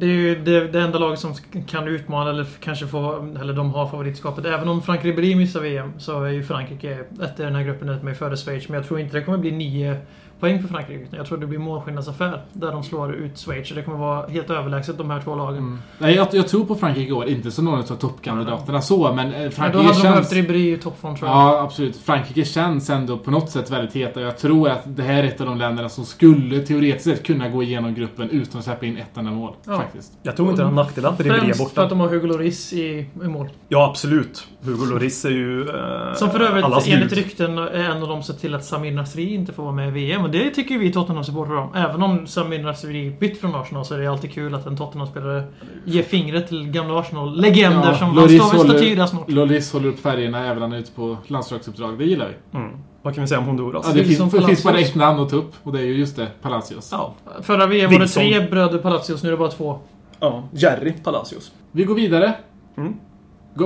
Det är ju det, det enda laget som kan utmana eller kanske få... Eller de har favoritskapet. Även om Frankrike Ribéry missar VM så är ju Frankrike ett i den här gruppen ut med före Schweiz. Men jag tror inte det kommer bli nio poäng för Frankrike. Jag tror det blir målskillnadsaffär där de slår ut Schweiz. Det kommer vara helt överlägset de här två lagen. Nej, jag, jag tror på Frankrike i år. Inte som någon av toppkandidaterna så, men eh, Men då Frankrike hade de behövt känns... Ribéry i toppform tror jag. Ja, absolut. Frankrike känns ändå på något sätt väldigt heta. Jag tror att det här är ett av de länderna som skulle teoretiskt sett kunna gå igenom gruppen utan att släppa in ett enda mål. Ja. Faktiskt. Jag tror inte det är en nackdel att Ribéry är Främst för borta. att de har Hugo Lloris i, i mål. Ja, absolut. Hugo Lloris är ju... Eh, Som för övrigt allas enligt rykten är en av dem sett till att Samir Nasri inte får vara med i VM. Och det tycker vi Tottenham-supportrar om. Även om Samir Nasri bytt från Arsenal så är det alltid kul att en Tottenham-spelare ger fingret till gamla Arsenal-legender Ja, som Lloris han står statyra snart. Loris håller upp färgerna även när han är ute på landslagsuppdrag. Det gillar vi. Mm. Vad kan vi säga om Honduras? Ja, det Wilson finns, det finns bara ett namn att ta upp och det är ju just det, Palacios. Ja. Förra VM var det tre bröder Palacios, nu är det bara två. ja. Jerry Palacios. Vi går vidare. Mm.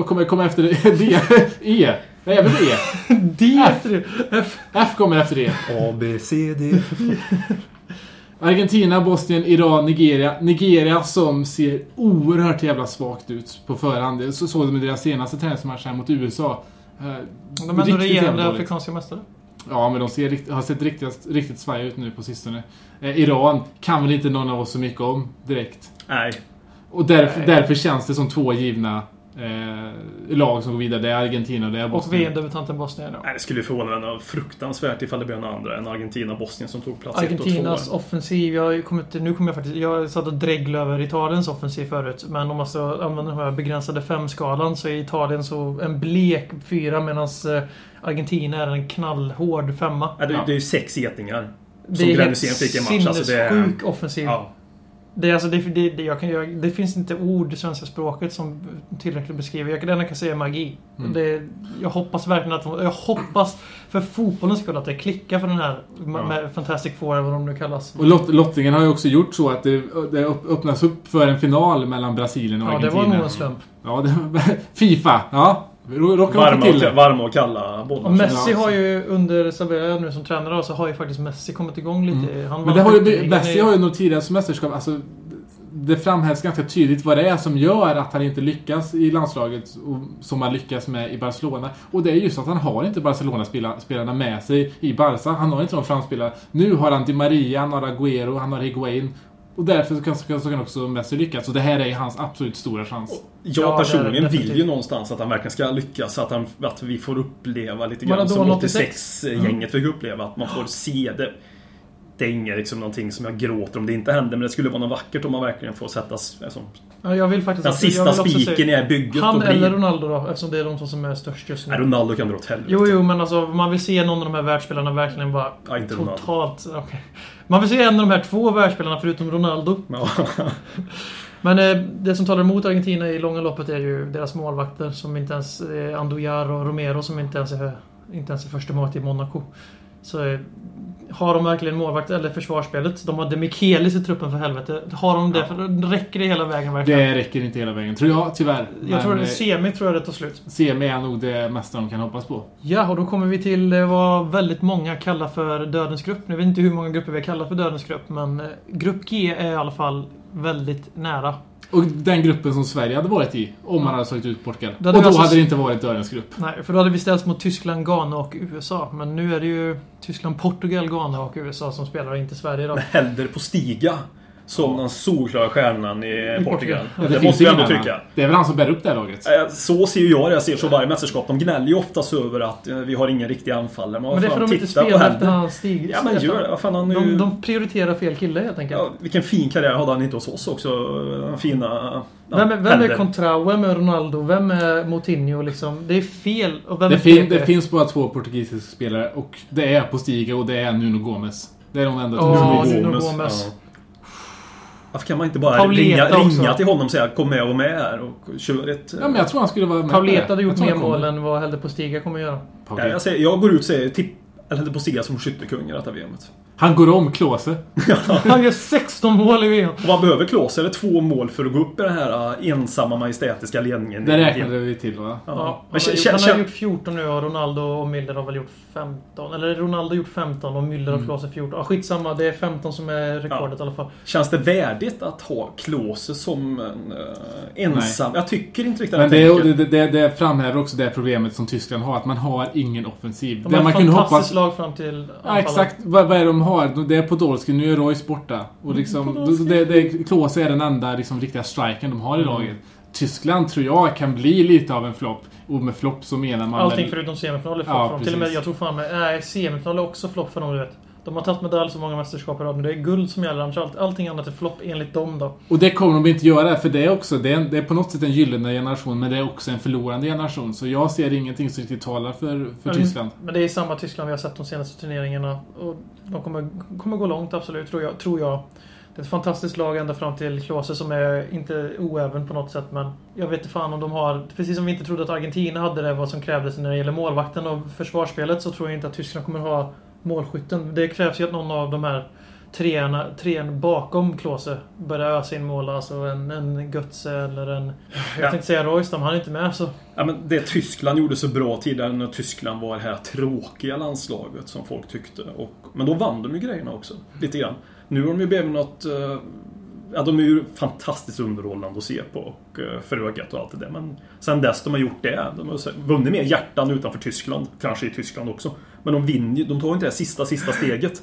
Kommer kommer efter det. E. Nej, jag vill E. D efter det. F. F kommer efter det. A, B, C, D. Argentina, Bosnien, Iran, Nigeria. Nigeria som ser oerhört jävla svagt ut på förhand. Så såg de i deras senaste träningsmatch här mot USA. Eh, De är ändå regerande afrikanska mästare. Ja, men de ser, har sett riktigt, riktigt svaja ut nu på sistone. Eh, Iran kan väl inte någon av oss så mycket om direkt. Nej. Och därför, därför känns det som två givna eh, lag som går vidare. Det är Argentina och det är Och Bosnien. VM-debutanten Bosnien. Ja. Nej, det skulle ju förvåna mig fruktansvärt ifall det blev några andra än Argentina och Bosnien som tog plats 1 och 2. Argentinas offensiv, jag ju kommit, nu kommer jag faktiskt... Jag satt och dreglade över Italiens offensiv förut. Men om man ska använda den här begränsade femskalan så är Italien så en blek fyra medan Argentina är en knallhård femma. Ja, det, är ju sex getingar. Som Glenn helt Hysén fick i en match. Alltså det är, sinnessjuk offensiv. ja. Det, alltså, det, det, det, jag kan, jag, det finns inte ord i svenska språket som tillräckligt beskriver. Jag kan, det enda jag kan säga är magi. Mm. Det, jag hoppas verkligen att Jag hoppas för fotbollens skull att det klickar för den här Ja. Fantastic Four, eller vad de nu kallas. Och lott, lottningen har ju också gjort så att det, det öppnas upp för en final mellan Brasilien och Ja, det Argentina. var nog en slump. Ja, det, Fifa. Ja, Varma, till och, varma och kalla bollar. Messi har ju under Sabella nu som tränare så har ju faktiskt Messi kommit igång lite. Han Mm. Men vann det har ju, Messi har ju nog tidigare som mästerskap, alltså det framhävs ganska tydligt vad det är som gör att han inte lyckas i landslaget och, som han lyckas med i Barcelona. Och det är just att han har inte Barcelona-spelarna med sig i Barca. Han har inte de framspelare. Nu har han Di Maria, han har Agüero, han har Higuain. Och därför så kan, så kan, så kan också Messi lyckas. Och det här är hans absolut stora chans. Jag Ja, personligen vill ju någonstans att han verkligen ska lyckas. Att, han, att vi får uppleva lite grann som 86. 86-gänget fick uppleva. Att man får se det. Det är inget liksom någonting som jag gråter om det inte händer. Men det skulle vara något vackert om man verkligen får sättas... Alltså, Ja, jag vill faktiskt den att- jag sista spiken i bygget Han och bli... eller Ronaldo då, eftersom det är de som är störst just nu. Nej, Ronaldo kan dra åt helvete. Jo, jo, men alltså man vill se någon av de här världsspelarna verkligen bara Ja, inte Ronaldo. totalt... Man vill se en av de här två världsspelarna förutom Ronaldo. Ja. Men eh, det som talar emot Argentina i långa loppet är ju deras målvakter som inte ens... Eh, Andujar och Romero som inte ens är, inte ens är första målet i Monaco. Så eh, har de verkligen målvakt eller försvarsspelet? De har Demichelis i truppen för helvete. Har de det? För räcker det hela vägen verkligen? Det räcker inte hela vägen, tror jag tyvärr. jag tror det eh, semi tror jag det tar slut. Semi är nog det mesta de kan hoppas på. Ja, och då kommer vi till eh, vad väldigt många kallar för Dödens grupp. Jag vet inte hur många grupper vi har kallat för Dödens grupp, men eh, Grupp G är i alla fall väldigt nära. Och den gruppen som Sverige hade varit i, om man hade slagit ut Portugal. Då hade och då alltså- hade det inte varit dörrens grupp. Nej, för då hade vi ställts mot Tyskland, Ghana och USA. Men nu är det ju Tyskland, Portugal, Ghana och USA som spelar, inte Sverige då. Hellre på Stiga. Som den solklara stjärnan i Portugal. Ja, det finns måste jag ändå tycka. annan. Det är väl han som bär upp det här laget. Eh, Så ser ju jag det. Jag ser så varje mästerskap. De gnäller ju oftast över att eh, vi har ingen riktig anfallare. Men, Men det är för att de inte på spelar efter hans stig. Ja men gör det. Vad fan han ju... De, de prioriterar fel kille helt enkelt. Ja, vilken fin karriär hade han inte hos oss också. Den fina... Ja, vem är, vem är. Contrao? Vem är Ronaldo? Vem är Moutinho liksom? Det är fel. Och vem Det, är fin, det finns bara två portugisiska spelare och det är Postiga och det är Nuno Gomes. Det är de enda två finns. Nuno Gomes. Ja. Varför kan man inte bara Pauleta ringa, också. ringa till honom och säga kom med och med här och kör ett... Ja, men jag tror han skulle vara med på Pauleta hade gjort mer mål än vad Helde Postiga kommer göra. Ja, jag, säger, jag går ut och säger tipp... Eller på Stiga som skyttekung i detta VMet. Han går om Klose. Han gör 16 mål i VM. Och vad behöver Klose? Är det två mål för att gå upp i den här äh, ensamma majestätiska ledningen? Det räknade vi till va? Ja, Ja. han, har, gjort, han kä- har gjort 14 nu och Ronaldo och Müller har väl gjort 15. Eller Ronaldo har gjort 15 och Müller Mm. och Klose 14. Ja, skitsamma, det är 15 som är rekordet i alla fall. Känns det värdigt att ha Klose som en äh, ensam? Jag tycker inte riktigt Men att det, det, det, det framhäver också det problemet som Tyskland har, att man har ingen offensiv. De Det har man kunde fantastiskt hoppas... lag fram till Ja, exakt. Vad, vad är det de har? Det är Podolski, nu är Royce borta. Och liksom, Podolski. det, det, Klose är den enda liksom, riktiga strikern de har i Mm. laget. Tyskland tror jag kan bli lite av en flopp. Och med flopp så menar man Allting väl... förutom semifinal är flopp Ja, för dem. Till och med, jag tror fan med, nej, semifinal är också flopp för dem, du vet. De har tagit medalj så många mästerskap i rad, men det är guld som gäller. Annars allt, allting annat är flopp enligt dem då. Och det kommer de inte göra, för det är också det är, en, det är på något sätt en gyllene generation, men det är också en förlorande generation. Så jag ser ingenting som riktigt talar för, för Men- Tyskland. Men det är samma Tyskland vi har sett de senaste turneringarna. Och de kommer, kommer gå långt, absolut, tror jag. Tror jag. Det är ett fantastiskt lag ända fram till Klose som är inte oäven på något sätt, men jag vet inte fan om de har... Precis som vi inte trodde att Argentina hade det, vad som krävdes när det gäller målvakten och försvarsspelet, så tror jag inte att Tyskland kommer ha målskytten. Det krävs ju att någon av de här treorna, trean bakom Klose börjar ösa in mål. Alltså en, en Götze eller en... Jag Ja. tänkte säga Roystam, han är inte med så... Ja, men det Tyskland gjorde så bra tidigare när Tyskland var det här tråkiga landslaget som folk tyckte. Och, men då vann de ju grejerna också. Lite grann. Nu har de ju blivit något... eh, Ja, de är ju fantastiskt underhållande att se på och eh, för ögat och allt det där. Men sen dess de har gjort det. De har vunnit mer hjärtan utanför Tyskland. Kanske i Tyskland också. Men de vinner ju- De tar ju inte det sista, sista steget.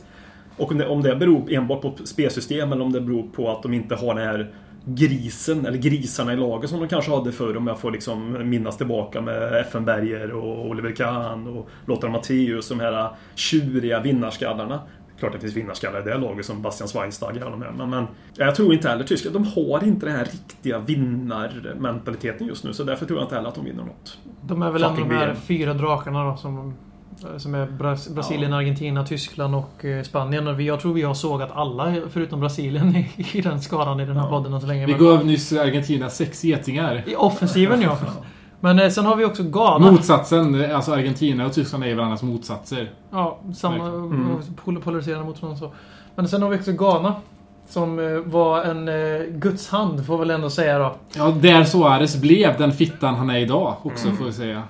Och om det, om det beror enbart på spelsystem eller om det beror på att de inte har den här grisen, eller grisarna i laget som de kanske hade förr om jag får liksom minnas tillbaka med Effenberger och Oliver Kahn och Lothar Matthäus, de här tjuriga vinnarskallarna. Klart det finns vinnarskallar i det laget som Bastian Schweinsteiger och de här, men, men jag tror inte heller Tyskland, de har inte den här riktiga vinnarmentaliteten just nu så därför tror jag inte heller att de vinner något. De är väl ändå de här fyra drakarna då som, som är Bras- Brasilien, Argentina, Tyskland och eh, Spanien. Och vi, jag tror vi har sågat alla förutom Brasilien i, i den skaran i den här Ja. podden än så länge. Vi gav nyss Argentina sex getingar. I offensiven ja. Men eh, sen har vi också Ghana. Motsatsen, alltså Argentina och Tyskland är ju varandras motsatser. Ja, samma Mm. pol- polariserande mot varandra så. Men sen har vi också Ghana. Som eh, var en eh, Guds hand, får väl ändå säga då. Ja, där Suarez blev den fittan han är idag också, Mm. får vi säga.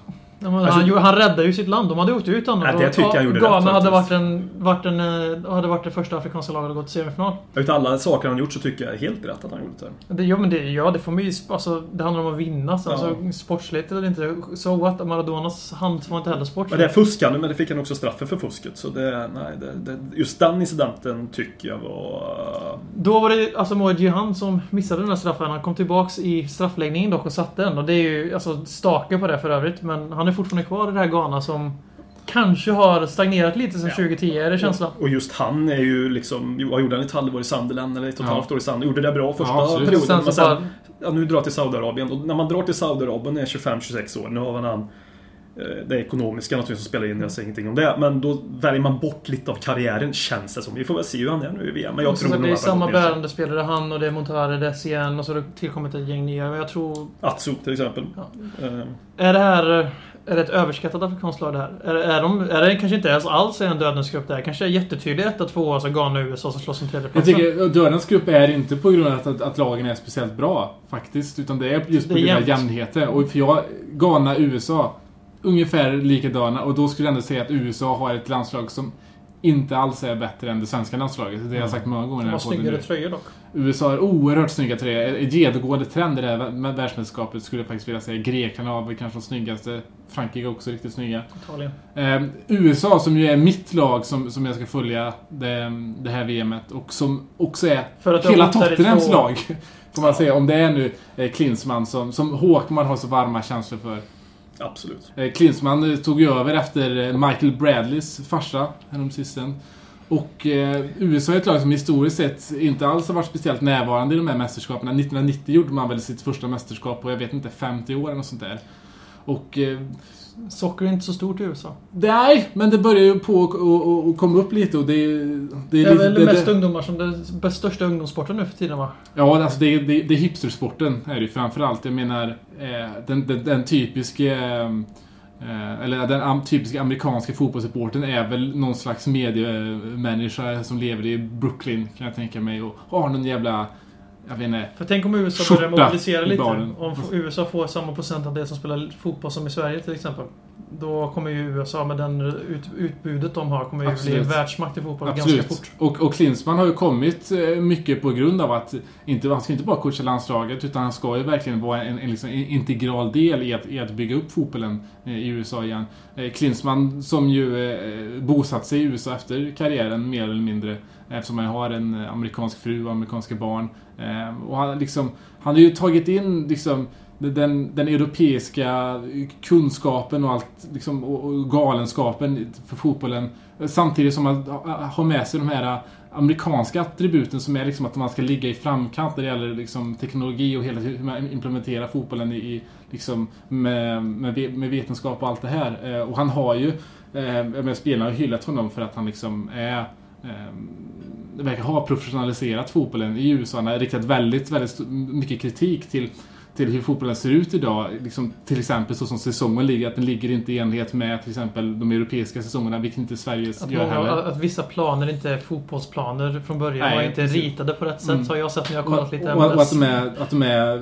Men Alltså- han, gjorde- han räddade ju sitt land. De hade åkt ut annars. Ja, det tycker jag Och gjorde Ghana rätt hade varit, en, varit, en, eh, hade varit det första afrikanska laget att gå till semifinal. Utav alla saker han gjort så tycker jag helt rätt att han gjort det. Det, ja, men det, ja, det får man ju... Alltså, det handlar om att vinna. Så, Ja. alltså, sportsligt eller inte. So what? Maradonas hand var inte heller Men sportslig. det är fuskande, men det fick han också straffen för fusket. Så det, nej, det, det, just den incidenten tycker jag var... Då var det alltså Moe Jihan som missade den där straffen. Han kom tillbaks i straffläggningen dock och satte den. Och det är ju alltså stake på det för övrigt. Men han är fortfarande kvar i det här Ghana som kanske har stagnerat lite sedan Ja. 2010, är det känslan? Och just han är ju liksom... Vad gjorde han? Ett halvår i Sunderland eller ett och ett Ja. halvt år i Sunderland. Gjorde det bra första Ja, absolut. perioden. Sen men så sen, bara, ja, nu drar jag till Saudiarabien. Och när man drar till Saudiarabien är 25-26 år. Nu har han eh, det ekonomiska naturligtvis som spelar in, jag säger ingenting om det. Men då väljer man bort lite av karriären, känns det som. Vi får väl se hur han är nu i VM. Men jag tror nog det är att samma bärande spelare. Han och det är Montare, det är Cien och så har det tillkommit ett gäng nya. Men jag tror... Atsu till exempel. Ja. Eh, Är det här... Är det ett överskattat afrikanskt lag det här? Är, är, de, är det kanske inte ens alls en dödens grupp där? Kanske är jättetydligt 1 2 alltså Ghana och USA som slåss om Jag tredjeplatsen. tycker dödens grupp är inte på grund av att, att, att lagen är speciellt bra, faktiskt. Utan det är just på Det är grund av jämnheten. Och för jag, Ghana, USA, ungefär likadana. Och då skulle jag ändå säga att USA har ett landslag som inte alls är bättre än det svenska landslaget. Det har jag sagt många gånger De har snyggare tröjor dock. USA har oerhört snygga tröjor. En genomgående trend i det här vä- världsmästerskapet skulle jag faktiskt vilja säga. Grekland har kanske de snyggaste. Frankrike är också riktigt snygga. Italien. Eh, USA som ju är mitt lag som, som jag ska följa det, det här VMet och som också är hela Tottenhams två- lag. Får man säga. Om det är nu eh, Klinsmann som, som Håkman har så varma känslor för. Absolut. Eh, Klinsmann eh, tog ju över efter eh, Michael Bradleys farsa häromsistens. Och eh, USA är ett lag som historiskt sett inte alls har varit speciellt närvarande i de här mästerskapen. 1990 gjorde man väl sitt första mästerskap på, jag vet inte, 50 år eller något sånt där. Och eh, Socker är inte så stort i USA. Nej, men det börjar ju på att- komma upp lite och det är... Det Det är väl det- mest det- ungdomar som den största ungdomssporten nu för tiden va? Ja, alltså det det, det är hipstersporten är det ju framförallt. Jag menar, eh, den, den, den typiska... Eh, eller den typiska amerikanska fotbollssupporten är väl någon slags mediemänniska som lever i Brooklyn, kan jag tänka mig. Och har någon jävla... Jag vet inte. För tänk om USA börjar mobilisera lite. Om f- USA får samma procentandel som spelar fotboll som i Sverige till exempel. Då kommer ju USA med den ut, utbudet de har kommer ju Absolut. bli världsmakt i fotboll ganska Absolut. fort. Och, och Klinsmann har ju kommit eh, mycket på grund av att inte, han ska inte bara coacha landslaget utan han ska ju verkligen vara en, en liksom integral del i att, i att bygga upp fotbollen eh, i USA igen. Eh, Klinsmann som ju bosatt sig i USA efter karriären mer eller mindre eftersom han har en amerikansk fru och amerikanska barn. Ehm, och han, liksom, han har ju tagit in liksom den, den europeiska kunskapen och allt liksom, och, galenskapen för fotbollen Samtidigt som man har med sig de här amerikanska attributen som är liksom att man ska ligga i framkant när det gäller liksom teknologi och hela hur man implementerar fotbollen i, i liksom med, med, med vetenskap och allt det här. Ehm, och han har ju, eh, med spelarna har hyllat honom för att han liksom är ehm, verkar ha professionaliserat fotbollen i USA. Han har riktat väldigt, väldigt mycket kritik till till hur fotbollen ser ut idag. Liksom, till exempel så som säsongen ligger, att den ligger inte i enlighet med till exempel de europeiska säsongerna, vilket inte Sveriges Att, gör många, heller. att vissa planer inte är fotbollsplaner från början Nej, och inte precis. ritade på rätt sätt Mm. så har jag sett när jag kollat lite och, och att de är, att de är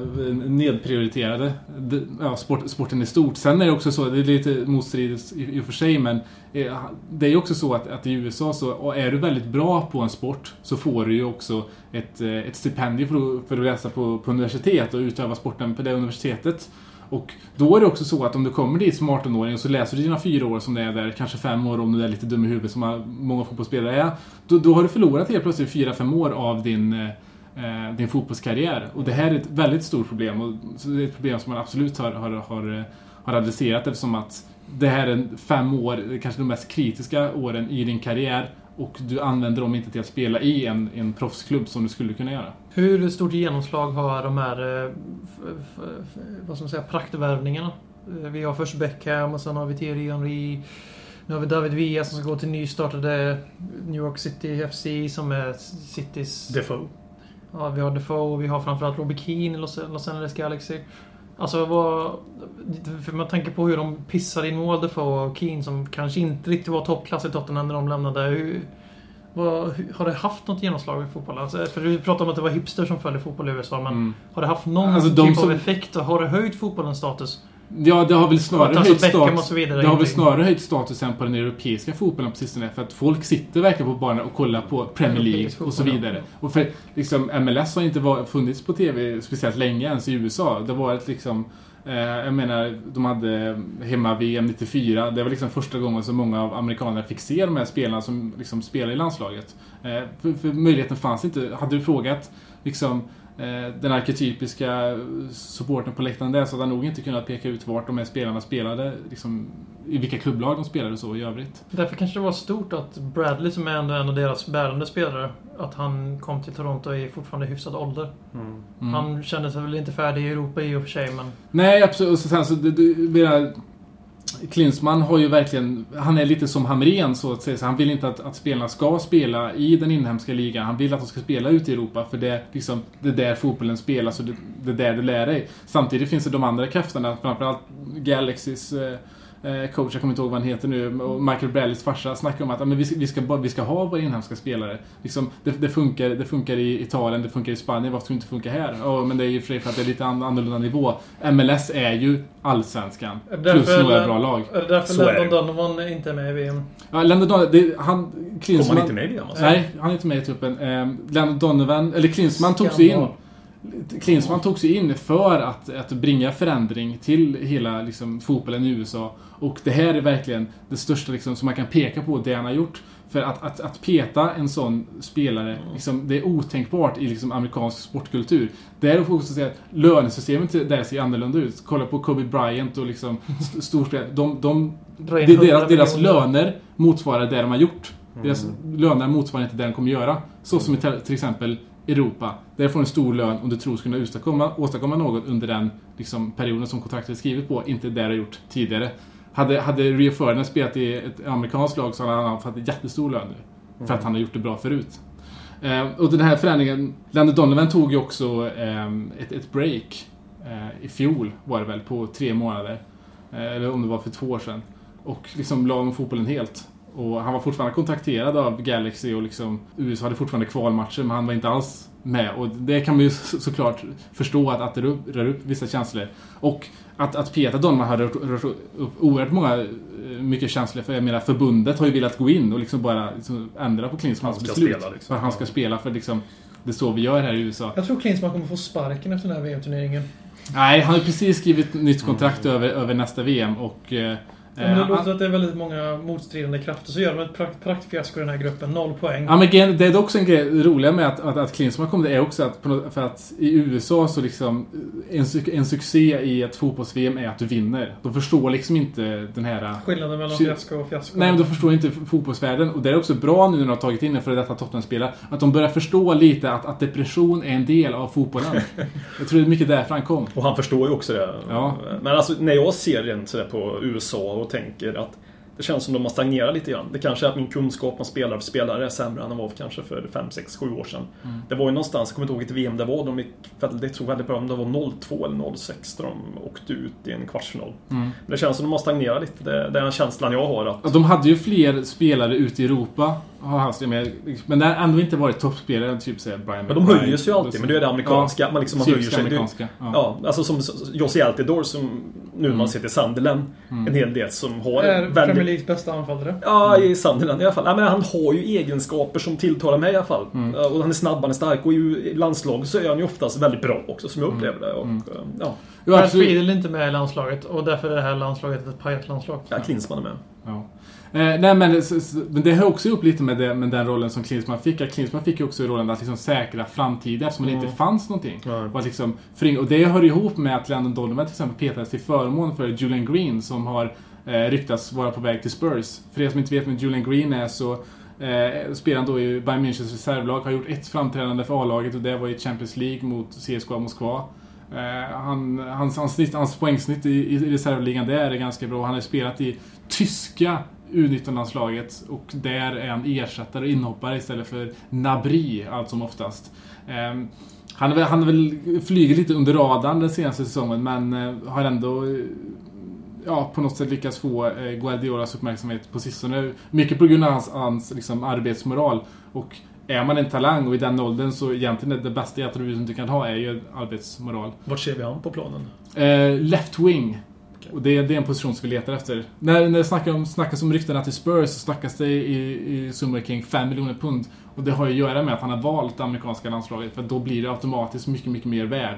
nedprioriterade. Det- Ja, sport, sporten i stort. Sen är det också så, det är lite motstridigt i, och för sig, men eh, det är ju också så att, att i USA så, är du väldigt bra på en sport så får du ju också ett, eh, ett stipendium för att, för att läsa på, på universitet och utöva sporten på det universitetet. Och då är det också så att om du kommer dit som 18-åring och så läser du dina fyra år som det är där, kanske fem år om du är lite dum i huvudet som många fotbollsspelare är. Då, då har du förlorat helt plötsligt fyra, fem år av din eh, din fotbollskarriär. Och det här är ett väldigt stort problem. Och det är ett problem som man absolut har, har, har, har adresserat eftersom att det här är fem år, kanske de mest kritiska åren i din karriär. Och du använder dem inte till att spela i en, en proffsklubb som du skulle kunna göra. Hur stort genomslag har de här eh, vad ska man säga, praktvärvningarna? Eh, Vi har först Beckham och sen har vi Thierry Henry. Nu har vi David Villa som ska gå till nystartade New York City FC som är Citys... Defoe. Ja, vi har Defoe och vi har framförallt Robbie Keane i Los Angeles Galaxy. Alltså vad... För man tänker på hur de pissade in mål Defoe och Keane som kanske inte riktigt var toppklass i Tottenham när de lämnade. Hur, vad, har det haft något genomslag i fotboll? Alltså, för du pratade om att det var hipster som följde fotboll i USA, men Mm. har det haft någon Alltså, typ som- av effekt? Har det höjt fotbollens status? Ja, det har väl snarare Alltså höjt och status. så vidare. Det har väl snarare höjt statusen på den europeiska fotbollen på sistone. För att folk sitter verkligen på baren och kollar på Premier League och så vidare. Och för liksom, MLS har inte var, funnits på TV speciellt länge ens i USA. Det var ett liksom... Eh, jag menar, de hade hemma-VM 94. Det var liksom första gången som många av amerikanerna fick se de här spelarna som liksom spelar i landslaget. Eh, för, för möjligheten fanns inte. Hade du frågat liksom den arketypiska supporten på läktaren där så hade han nog inte kunnat peka ut vart de här spelarna spelade. Liksom, I vilka klubblag de spelade och så i övrigt. Därför kanske det var stort att Bradley, som är ändå en av deras bärande spelare, att han kom till Toronto i fortfarande hyfsad ålder. Mm. Mm. Han kände sig väl inte färdig i Europa i och för sig, men... Nej, absolut. Och så sen så... Det, det, Klinsmann har ju verkligen... Han är lite som Hamrén så att säga. Så han vill inte att, att spelarna ska spela i den inhemska ligan. Han vill att de ska spela ute i Europa. För det, är liksom, det är där fotbollen spelas och det, det är där du lär dig. Samtidigt finns det de andra krafterna, framförallt Galaxys eh, coach, jag kommer inte ihåg vad han heter nu, och Michael Brellis farsa snackar om att men vi, ska, vi, ska, vi ska ha våra inhemska spelare. Liksom, det, det, funkar, det funkar i Italien, det funkar i Spanien, varför skulle det inte funka här? Ja, men det är ju för för att det är lite an- annorlunda nivå. MLS är ju allsvenskan, plus några bra lag. Är det därför Så är det. Landon Donovan inte är med i VM? Ja, Landon Donovan, han... Kom Klinsmann, han inte med i VM alltså? Nej, han är inte med i truppen. Eh, Landon Donovan, eller Klinsmann tog sig in Klinsmann tog sig in för att, att bringa förändring till hela liksom, fotbollen i USA. Och det här är verkligen det största liksom, som man kan peka på, det han har gjort. För att, att, att peta en sån spelare, liksom, det är otänkbart i liksom, amerikansk sportkultur. Där får också säga att lönesystemet där ser annorlunda ut. Kolla på Kobe Bryant och liksom, st- storspelare. De, de, 100 deras, deras löner motsvarar det de har gjort. Deras löner motsvarar inte det de kommer göra. Så som i till exempel Europa. Där får du en stor lön om du tror ska kunna åstadkomma, åstadkomma något under den liksom, perioden som kontraktet är skrivet på. Inte det du har gjort tidigare. Hade, hade Rio Ferdinand spelat i ett amerikanskt lag så hade han fått en jättestor lön nu. För att han har gjort det bra förut. Eh, och den här förändringen, Landon Donovan tog ju också eh, ett, ett break eh, i fjol var det väl, på tre månader. Eh, eller om det var för två år sedan. Och liksom la om fotbollen helt. Och han var fortfarande kontakterad av Galaxy och liksom USA hade fortfarande kvalmatcher men han var inte alls med. Och det kan man ju så- såklart förstå att, att det rör upp- vissa känslor. Och att, att Peter Donman har rört, rört upp oerhört många, eh, mycket känslor. För jag menar förbundet har ju velat gå in och liksom bara liksom ändra på Klinsmans Han ska beslut. spela, liksom. För att han ska spela för liksom, det är så vi gör här i USA. Jag tror Klinsmann kommer få sparken efter den här VM-turneringen. Nej, han har precis skrivit nytt kontrakt över, över nästa VM och... Ja, men det eh, låter att det är väldigt många motstridande krafter. Så gör de ett prakt, praktfiasko i den här gruppen. Noll poäng. Ja men det är också en grej, det roliga med att, att, att Klinsmann kom det är också att, på något, för att i USA så liksom en, en succé i ett fotbolls-VM är att du vinner. De förstår liksom inte den här... Skillnaden mellan fiasko och fiasko. Nej men de förstår inte fotbollsvärlden och det är också bra nu när de har tagit in en före detta Tottenham-spelare att de börjar förstå lite att, att depression är en del av fotbollen. Jag tror det är mycket därför han kom. Och han förstår ju också det. Ja. Men alltså när jag ser rent sådär på USA och tänker att det känns som de har stagnerat lite grann. Det kanske är att min kunskap om spelare för spelare är sämre än den var för kanske för 5, 6, 7 år sedan. Mm. Det var ju någonstans, jag kommer inte ihåg vilket VM det var, de gick väldigt, tror väldigt bra om det var 02 eller 06 där de åkte ut i en kvartsfinal. Mm. Men det känns som de har stagnerat lite. Det, det är den känslan jag har att Ja, De hade ju fler spelare ute i Europa. Har haft, men, men det har ändå inte varit toppspelare, typ säga Brian Men de McBride. höjer sig ju alltid, men det är det amerikanska. man liksom man höjer sig. Amerikanska. Ja. Ja, alltså som Josie Altidore som nu när man ser till Sunderland. En hel del som har är Premier väldigt... Leagues bästa anfallare. Ja, i Sunderland i alla fall. Ja, men han har ju egenskaper som tilltalar mig i alla fall. Ja, Och han är snabb, han är stark och i landslaget så är han ju oftast väldigt bra också som jag upplever det. Och, eh, ja, Jo, Brad. Friedel är inte med i landslaget och därför är det här landslaget ett pajaslandslag. ja, Klinsmann är med. Ja. Eh, nej, men, s- s- men det hör också ihop lite med, det, med den rollen som Klinsmann fick. Att Klinsmann fick ju också rollen att liksom säkra framtiden eftersom det inte fanns någonting. Nej. Och, liksom, och det hör ihop med att Landon Donovan till exempel petades till förmån för Julian Green som har eh, ryktats vara på väg till Spurs. För er som inte vet vem Julian Green är så eh, spelar han då i Bayern Münchens reservlag. Har gjort ett framträdande för A-laget och det var i Champions League mot CSKA Moskva. Eh, han, hans, hans, snitt, hans poängsnitt i, i reservligan där är ganska bra. Han har spelat i tyska U19-landslaget och där är han ersättare och inhoppare istället för Nabri allt som oftast. Ehm, han, väl- han har väl flugit lite under radarn den senaste säsongen men eh, har ändå eh, ja, på något sätt lyckats få Guardiolas uppmärksamhet på sistone. Mycket på grund av hans, hans liksom, arbetsmoral. Och är man en talang och i den åldern så egentligen det, bästa tror du kan ha är ju arbetsmoral. Vart ser vi han på planen? Eh, left wing. Och det, är- det är en position som vi letar efter. När, när det snackar om, snackas om ryktena till Spurs så snackas det i, i summor kring 5 miljoner pund. Och det har ju att göra med att han har valt det amerikanska landslaget för då blir det automatiskt mycket, mycket mer värd.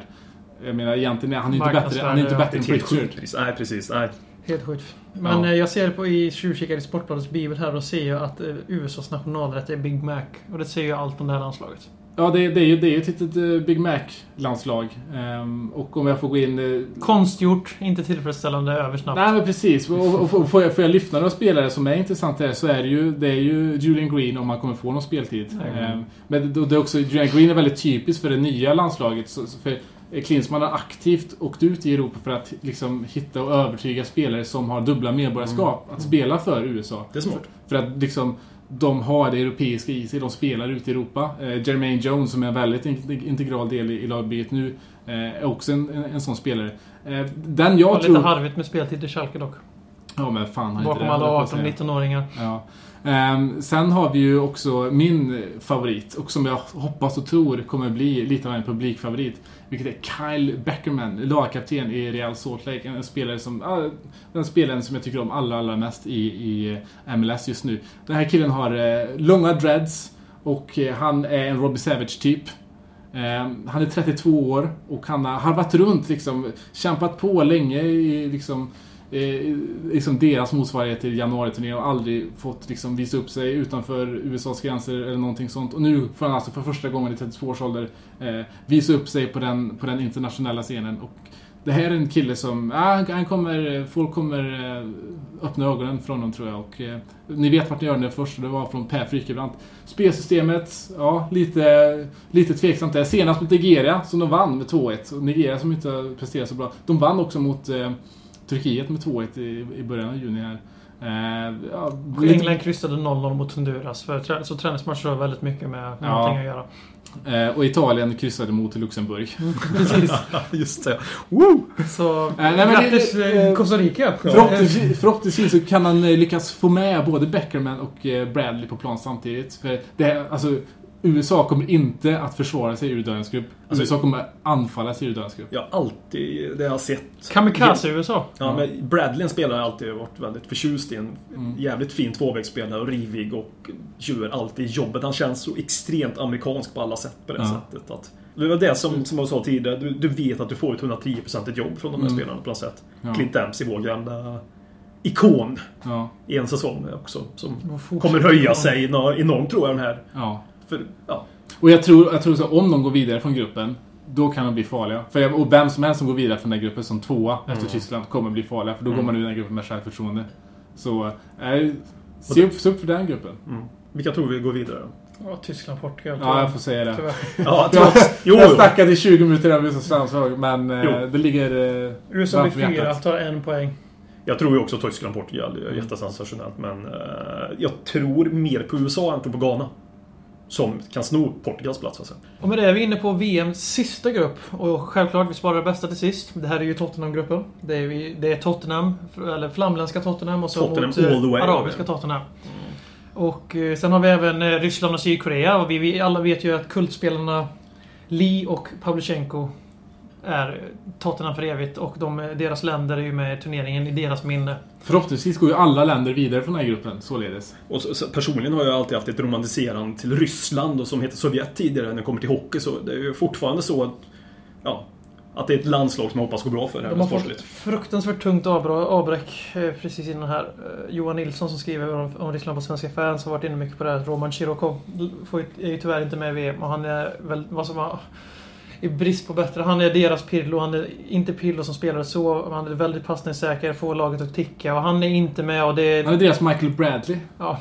Jag menar egentligen han är ju inte bättre, han är inte bättre än Pritchard. Nej, precis. Nej. Helt sjukt. Men Ja. eh, jag ser på i tjuvkikar i Sportbladets bibel här och ser jag att eh, USAs nationalrätt är Big Mac. Och det säger ju allt om det här landslaget. Ja, det, det är ju det är ju ett litet eh, Big Mac-landslag. Ehm, och om jag får gå in... eh, Konstgjort, inte tillfredsställande, över snabbt. Nej men precis. Och, och, och får, jag, får jag lyfta några spelare som är intressanta här så är det ju, det är ju Julian Green om han kommer få någon speltid. Mm. Ehm, men det, det är också, Julian Green är väldigt typiskt för det nya landslaget. Så för Klinsmann har aktivt åkt ut i Europa för att liksom hitta och övertyga spelare som har dubbla medborgarskap att spela för USA. Det är smart. För att liksom de har det europeiska i sig, de spelar ute i Europa. Eh, Jermaine Jones som är en väldigt in- integral del i, i lagbygget nu eh, är också en, en, en sån spelare. Eh, den Det jag var tror... lite harvigt med speltid i Schalke dock. Ja, men fan har Bakom inte det, alla att säga. 18-19-åringar. Ja. Ehm, sen har vi ju också min favorit och som jag hoppas och tror kommer bli lite av en publikfavorit. Vilket är Kyle Beckerman, lagkapten i Real Salt Lake. En spelare som, den spelaren som jag tycker om allra, allra mest i, i MLS just nu. Den här killen har eh, långa dreads och eh, han är en Robbie Savage-typ. Ehm, han är 32 år och han har harvat runt liksom, kämpat på länge i liksom eh, liksom deras motsvarighet till januariturnén och aldrig fått liksom visa upp sig utanför USAs gränser eller någonting sånt. Och nu får han alltså för första gången i 32 års ålder eh, visa upp sig på den, på den internationella scenen. Och det här är en kille som, ja, han kommer, folk kommer eh, öppna ögonen för honom tror jag. Och, eh, ni vet vart ni hörde det först, det var från Per Frykebrant. Spelsystemet, ja, lite, lite tveksamt där. Senast mot Nigeria, som de vann med 2-1. Och Nigeria som inte har presterat så bra. De vann också mot eh, Turkiet med 2-1 i, i början av juni här. Eh, ja, England kryssade 0-0 mot Honduras. För, trä- så träningsmatcher har väldigt mycket med Ja. någonting att göra. eh, och Italien kryssade mot Luxemburg. Precis. Just det. Woo! Så nej, men grattis eh, eh, Costa Rica! Förhoppningsvis, förhoppningsvis så kan han eh, lyckas få med både Beckerman och eh, Bradley på plan samtidigt. För det, alltså, USA kommer inte att försvara sig ur dödens grupp. Alltså- USA kommer anfalla sig ur dödens grupp. Jag har alltid, det jag har sett... Kamikaze-USA. Ja, men Bradley jag alltid varit väldigt förtjust i. En Mm. jävligt fin tvåvägsspelare och rivig och gör alltid jobbet. Han känns så extremt amerikansk på alla sätt på det Ja. sättet. Att, det var det som, som jag sa tidigare, du, du vet att du får ett 110% jobb från de här Mm. spelarna på något sätt. Ja. Clint Dempsey, vår gamla ikon Ja, i en säsong också. Som kommer höja sig enormt tror jag den här. ja. För, ja, Och jag tror, jag tror så om de går vidare från gruppen, då kan de bli farliga. För jag, och vem som helst som går vidare från den här gruppen som tvåa efter Tyskland kommer bli farliga. För då går man ur den gruppen med självförtroende. Så, eh, se, upp, se upp för den gruppen. mm. Vilka tror vi går vidare? Ja, Tyskland, Portugal. Ja, jag får säga det. Tyvärr. Ja, Jag. Jo, jag jo. snackade i 20 minuter om USAs landslag, men eh, Jo. det ligger... Eh, USA blir fyra, tar en poäng. Jag tror ju också Tyskland Portugal Mm. är jättesensationellt. Men eh, jag tror mer på USA än på Ghana. Som kan sno Portugals plats alltså. Och med det är vi inne på VMs sista grupp. Och självklart, vi sparar det bästa till sist. Det här är ju Tottenham-gruppen. Det är, vi, det är Tottenham, eller flamländska Tottenham och så Tottenham mot eh, all the way. arabiska Tottenham. Och eh, sen har vi även eh, Ryssland och Sydkorea. Och vi, vi alla vet ju att kultspelarna Lee och Pavlyuchenko är Tottenham för evigt. Och de, deras länder är ju med i turneringen i deras minne. Förhoppningsvis går ju alla länder vidare från den här gruppen, således. Och så, så, personligen har jag alltid haft ett romantiserande till Ryssland och som heter Sovjet tidigare när det kommer till hockey. Så det är ju fortfarande så att... Ja, att det är ett landslag som jag hoppas går bra för det här De har fått fruktansvärt tungt avbräck eh, precis innan här. Eh, Johan Nilsson som skriver om, om Ryssland på Svenska fans har varit inne mycket på det här. Roman Chirokov är ju tyvärr inte med i VM och han är väl vad som var i brist på bättre. Han är deras Pirlo. Han är inte Pirlo som spelare så. Han är väldigt passningssäker, får laget att ticka och han är inte med och det Han är är... deras Michael Bradley. Ja.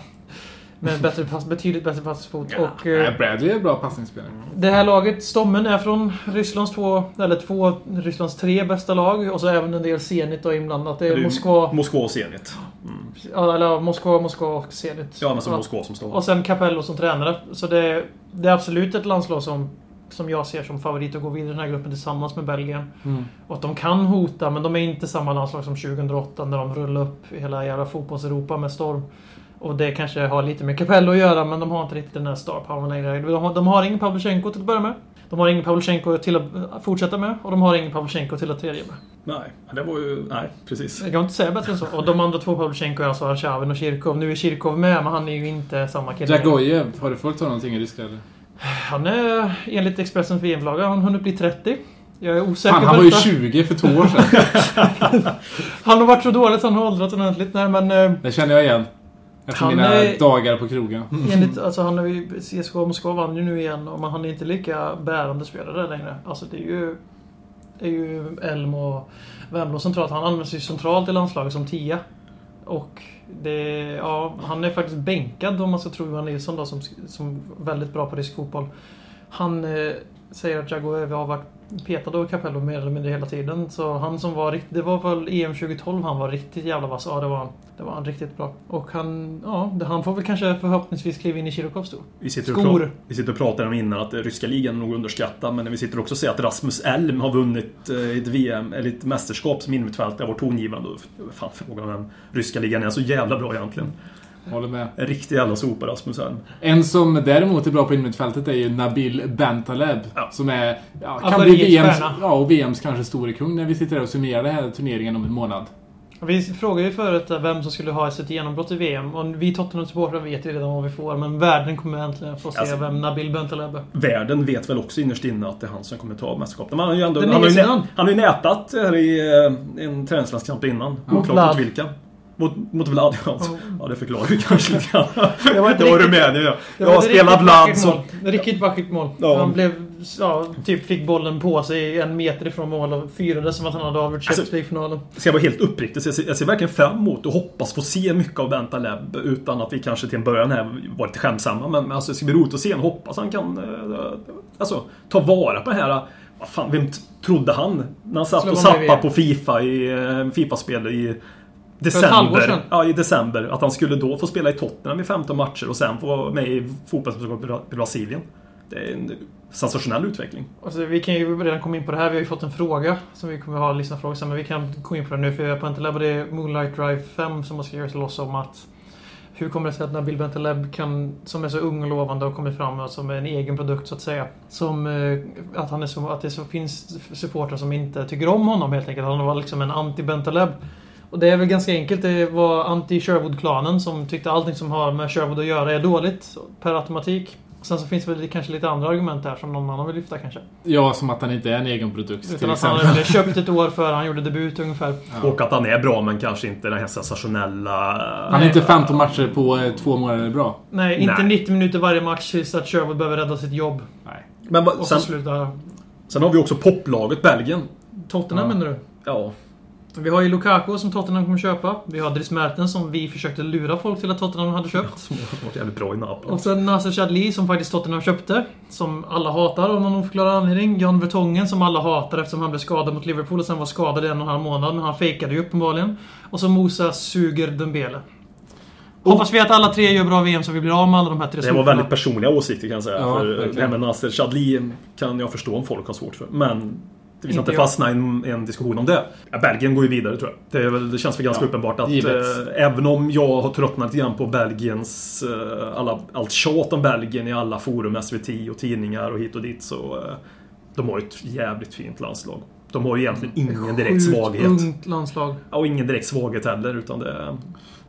Med bättre pass, betydligt bättre passningsfot. Ja. Och, eh, Nej, Bradley är en bra passningsspelare. det här laget, stommen är från Rysslands två, eller två, Rysslands tre bästa lag och så även en del Zenit då inblandat. Det är Det är Moskva, Moskva och Zenit. ja, eller Moskva, Moskva och Zenit. Ja, men som och, Moskva som står. och sen Capello som tränare. Så det, det är absolut ett landslag som, som jag ser som favorit att gå vidare i den här gruppen tillsammans med Belgien. Mm. Och att de kan hota, men de är inte samma landslag som 2008 när de rullade upp hela jävla fotbolls-Europa med storm. Och det kanske har lite med Capello att göra, men de har inte riktigt den där star powern längre. De har, de har ingen Pavlyuchenko till att börja med. De har ingen Pavlyuchenko till att fortsätta med. Och de har ingen Pavlyuchenko till att tredje med. Nej, det var ju... Nej, precis. Jag kan inte säga bättre än så. Och de andra två Pavlyuchenko är alltså Arshavin och Kirkov. Nu är Kirkov med, men han är ju inte samma kille. Jagojev, har du följt honom någonting i Ryssland? Han är, enligt Expressens VM-flagga, han hunnit bli 30. Jag är osäker Fan, han var ju detta. 20 för två år sedan. Han har varit så dålig så han har åldrats ordentligt. Nej, men... eh, Det känner jag igen. Efter Han mina är- dagar på krogen. Enligt, alltså han är ju, CSKA Moskva vann ju nu igen, och han är inte lika bärande spelare längre. Alltså det är ju... Det är ju Elm och Wemblå centralt. Han används ju centralt i landslaget som tia. Och det... Ja, han är faktiskt bänkad om man ska tro Johan Nilsson då, som, som väldigt bra på riskfotboll. Han eh, säger att Jagoev har varit petad av Capello mer eller mindre hela tiden. Så han som var riktigt... Det var väl EM 2012 han var riktigt jävla vass. Ja, det var han. Det var han riktigt bra. Och han... Ja, han får väl kanske förhoppningsvis kliva in i Chirikovs då. Vi sitter, och Skor. vi sitter och pratar om innan att ryska ligan är nog underskattad, men vi sitter också och säger att Rasmus Elm har vunnit eh, ett VM, eller ett mästerskap som innermittfältare, var tongivande. Och Fan, frågan om den ryska ligan är så jävla bra egentligen. Håller med. En riktig jävla sopa, Rasmus Elm. En som däremot är bra på innermittfältet är ju Nabil Bentaleb. Ja. Som är... Ja, kan Algeriets bli VMs, stjärna. ja, och VMs kanske store kung när vi sitter där och summerar den här turneringen om en månad. Vi frågade ju förut eh, vem som skulle ha sitt genombrott i VM. Och vi Tottenham-supportrar vet ju redan vad vi får. Men världen kommer äntligen få se Alltså- vem Nabil Bentaleb är. Världen vet väl också innerst inne att det är han som kommer ta mästerskapet. Men han har ju ändå... Han har ju, nä, han har ju nätat här i eh, en träningslandskamp innan. Mot Oklart mot vilka. Mot, mot Vlad, ja. Ja, det förklarar ju kanske lite grann. Det var Det var Rumänien, ja. Jag riktigt Vlad som... Riktigt vackert mål. Ja. Han blev... Ja, typ fick bollen på sig en meter ifrån mål och firade som att han hade avgjort Alltså- Champions League-finalen. Ska jag vara helt uppriktig, så jag ser, jag ser verkligen fram emot och hoppas få se mycket av Bentaleb utan att vi kanske till en början här var lite skämsamma. Men, men alltså, det ska bli roligt att se honom. Hoppas han kan eh, alltså, ta vara på det här. Vad fan, vem trodde han när han satt och zappade på Fifa i eh, Fifa-spel i december? Ja, i december. Att han skulle då få spela i Tottenham i 15 matcher och sen få vara med i fotbollsmästerskapet i Brasilien. Det är en sensationell utveckling. Alltså, vi kan ju redan komma in på det här. Vi har ju fått en fråga som vi kommer ha lyssnarfrågor sen. Men vi kan gå in på det nu för på och det är Moonlight Drive 5 som har skrivit till oss om att hur kommer det sig att Nabil Bentaleb kan, som är så ung och lovande och kommer fram som en egen produkt så att säga. Som, eh, att, han är så, att det så finns supportrar som inte tycker om honom helt enkelt. Han var liksom en anti-Bentaleb. Och det är väl ganska enkelt. Det var anti-Sherwood-klanen som tyckte allting som har med Sherwood att göra är dåligt per automatik. Sen så finns det väl kanske lite andra argument där som någon annan vill lyfta kanske. Ja, som att han inte är en egen produkt till Utan att han exempel. hade köpt ett år före han gjorde debut ungefär. Och att han är bra men kanske inte den här sensationella... Han är inte 15 matcher på eh, två månader bra. Nej, inte Nej. 90 minuter varje match tills att Sherwood behöver rädda sitt jobb. Nej. Men va- Och så sen, sluta... sen har vi också poplaget Belgien. Tottenham Ja. menar du? Ja, Vi har ju Lukaku som Tottenham kommer köpa. Vi har Dries Mertens som vi försökte lura folk till att Tottenham hade köpt. som har varit jävligt bra i Napoli. Och sen Nasser Chadli som faktiskt Tottenham köpte. Som alla hatar av någon oförklarad anledning. Jan Vertongen som alla hatar eftersom han blev skadad mot Liverpool och sen var skadad i en och en halv månad. Men han fejkade ju uppenbarligen. Och så Musa Suger Dembele. Hoppas vi att alla tre gör bra VM så vi blir av med alla de här tre Det var väldigt personliga åsikter kan jag säga. Ja, för det här med Nasser Chadli kan jag förstå om folk har svårt för. Men vi ska Inte inte fastna i en, en diskussion om det. Ja, Belgien går ju vidare tror jag. Det, är väl, det känns väl ganska Ja, uppenbart att eh, även om jag har tröttnat lite grann på Belgiens eh, alla, allt tjat om Belgien i alla forum, SVT och tidningar och hit och dit så eh, de har ju ett jävligt fint landslag. De har ju egentligen ingen direkt svaghet. ungt landslag. Ja, Och ingen direkt svaghet heller utan det.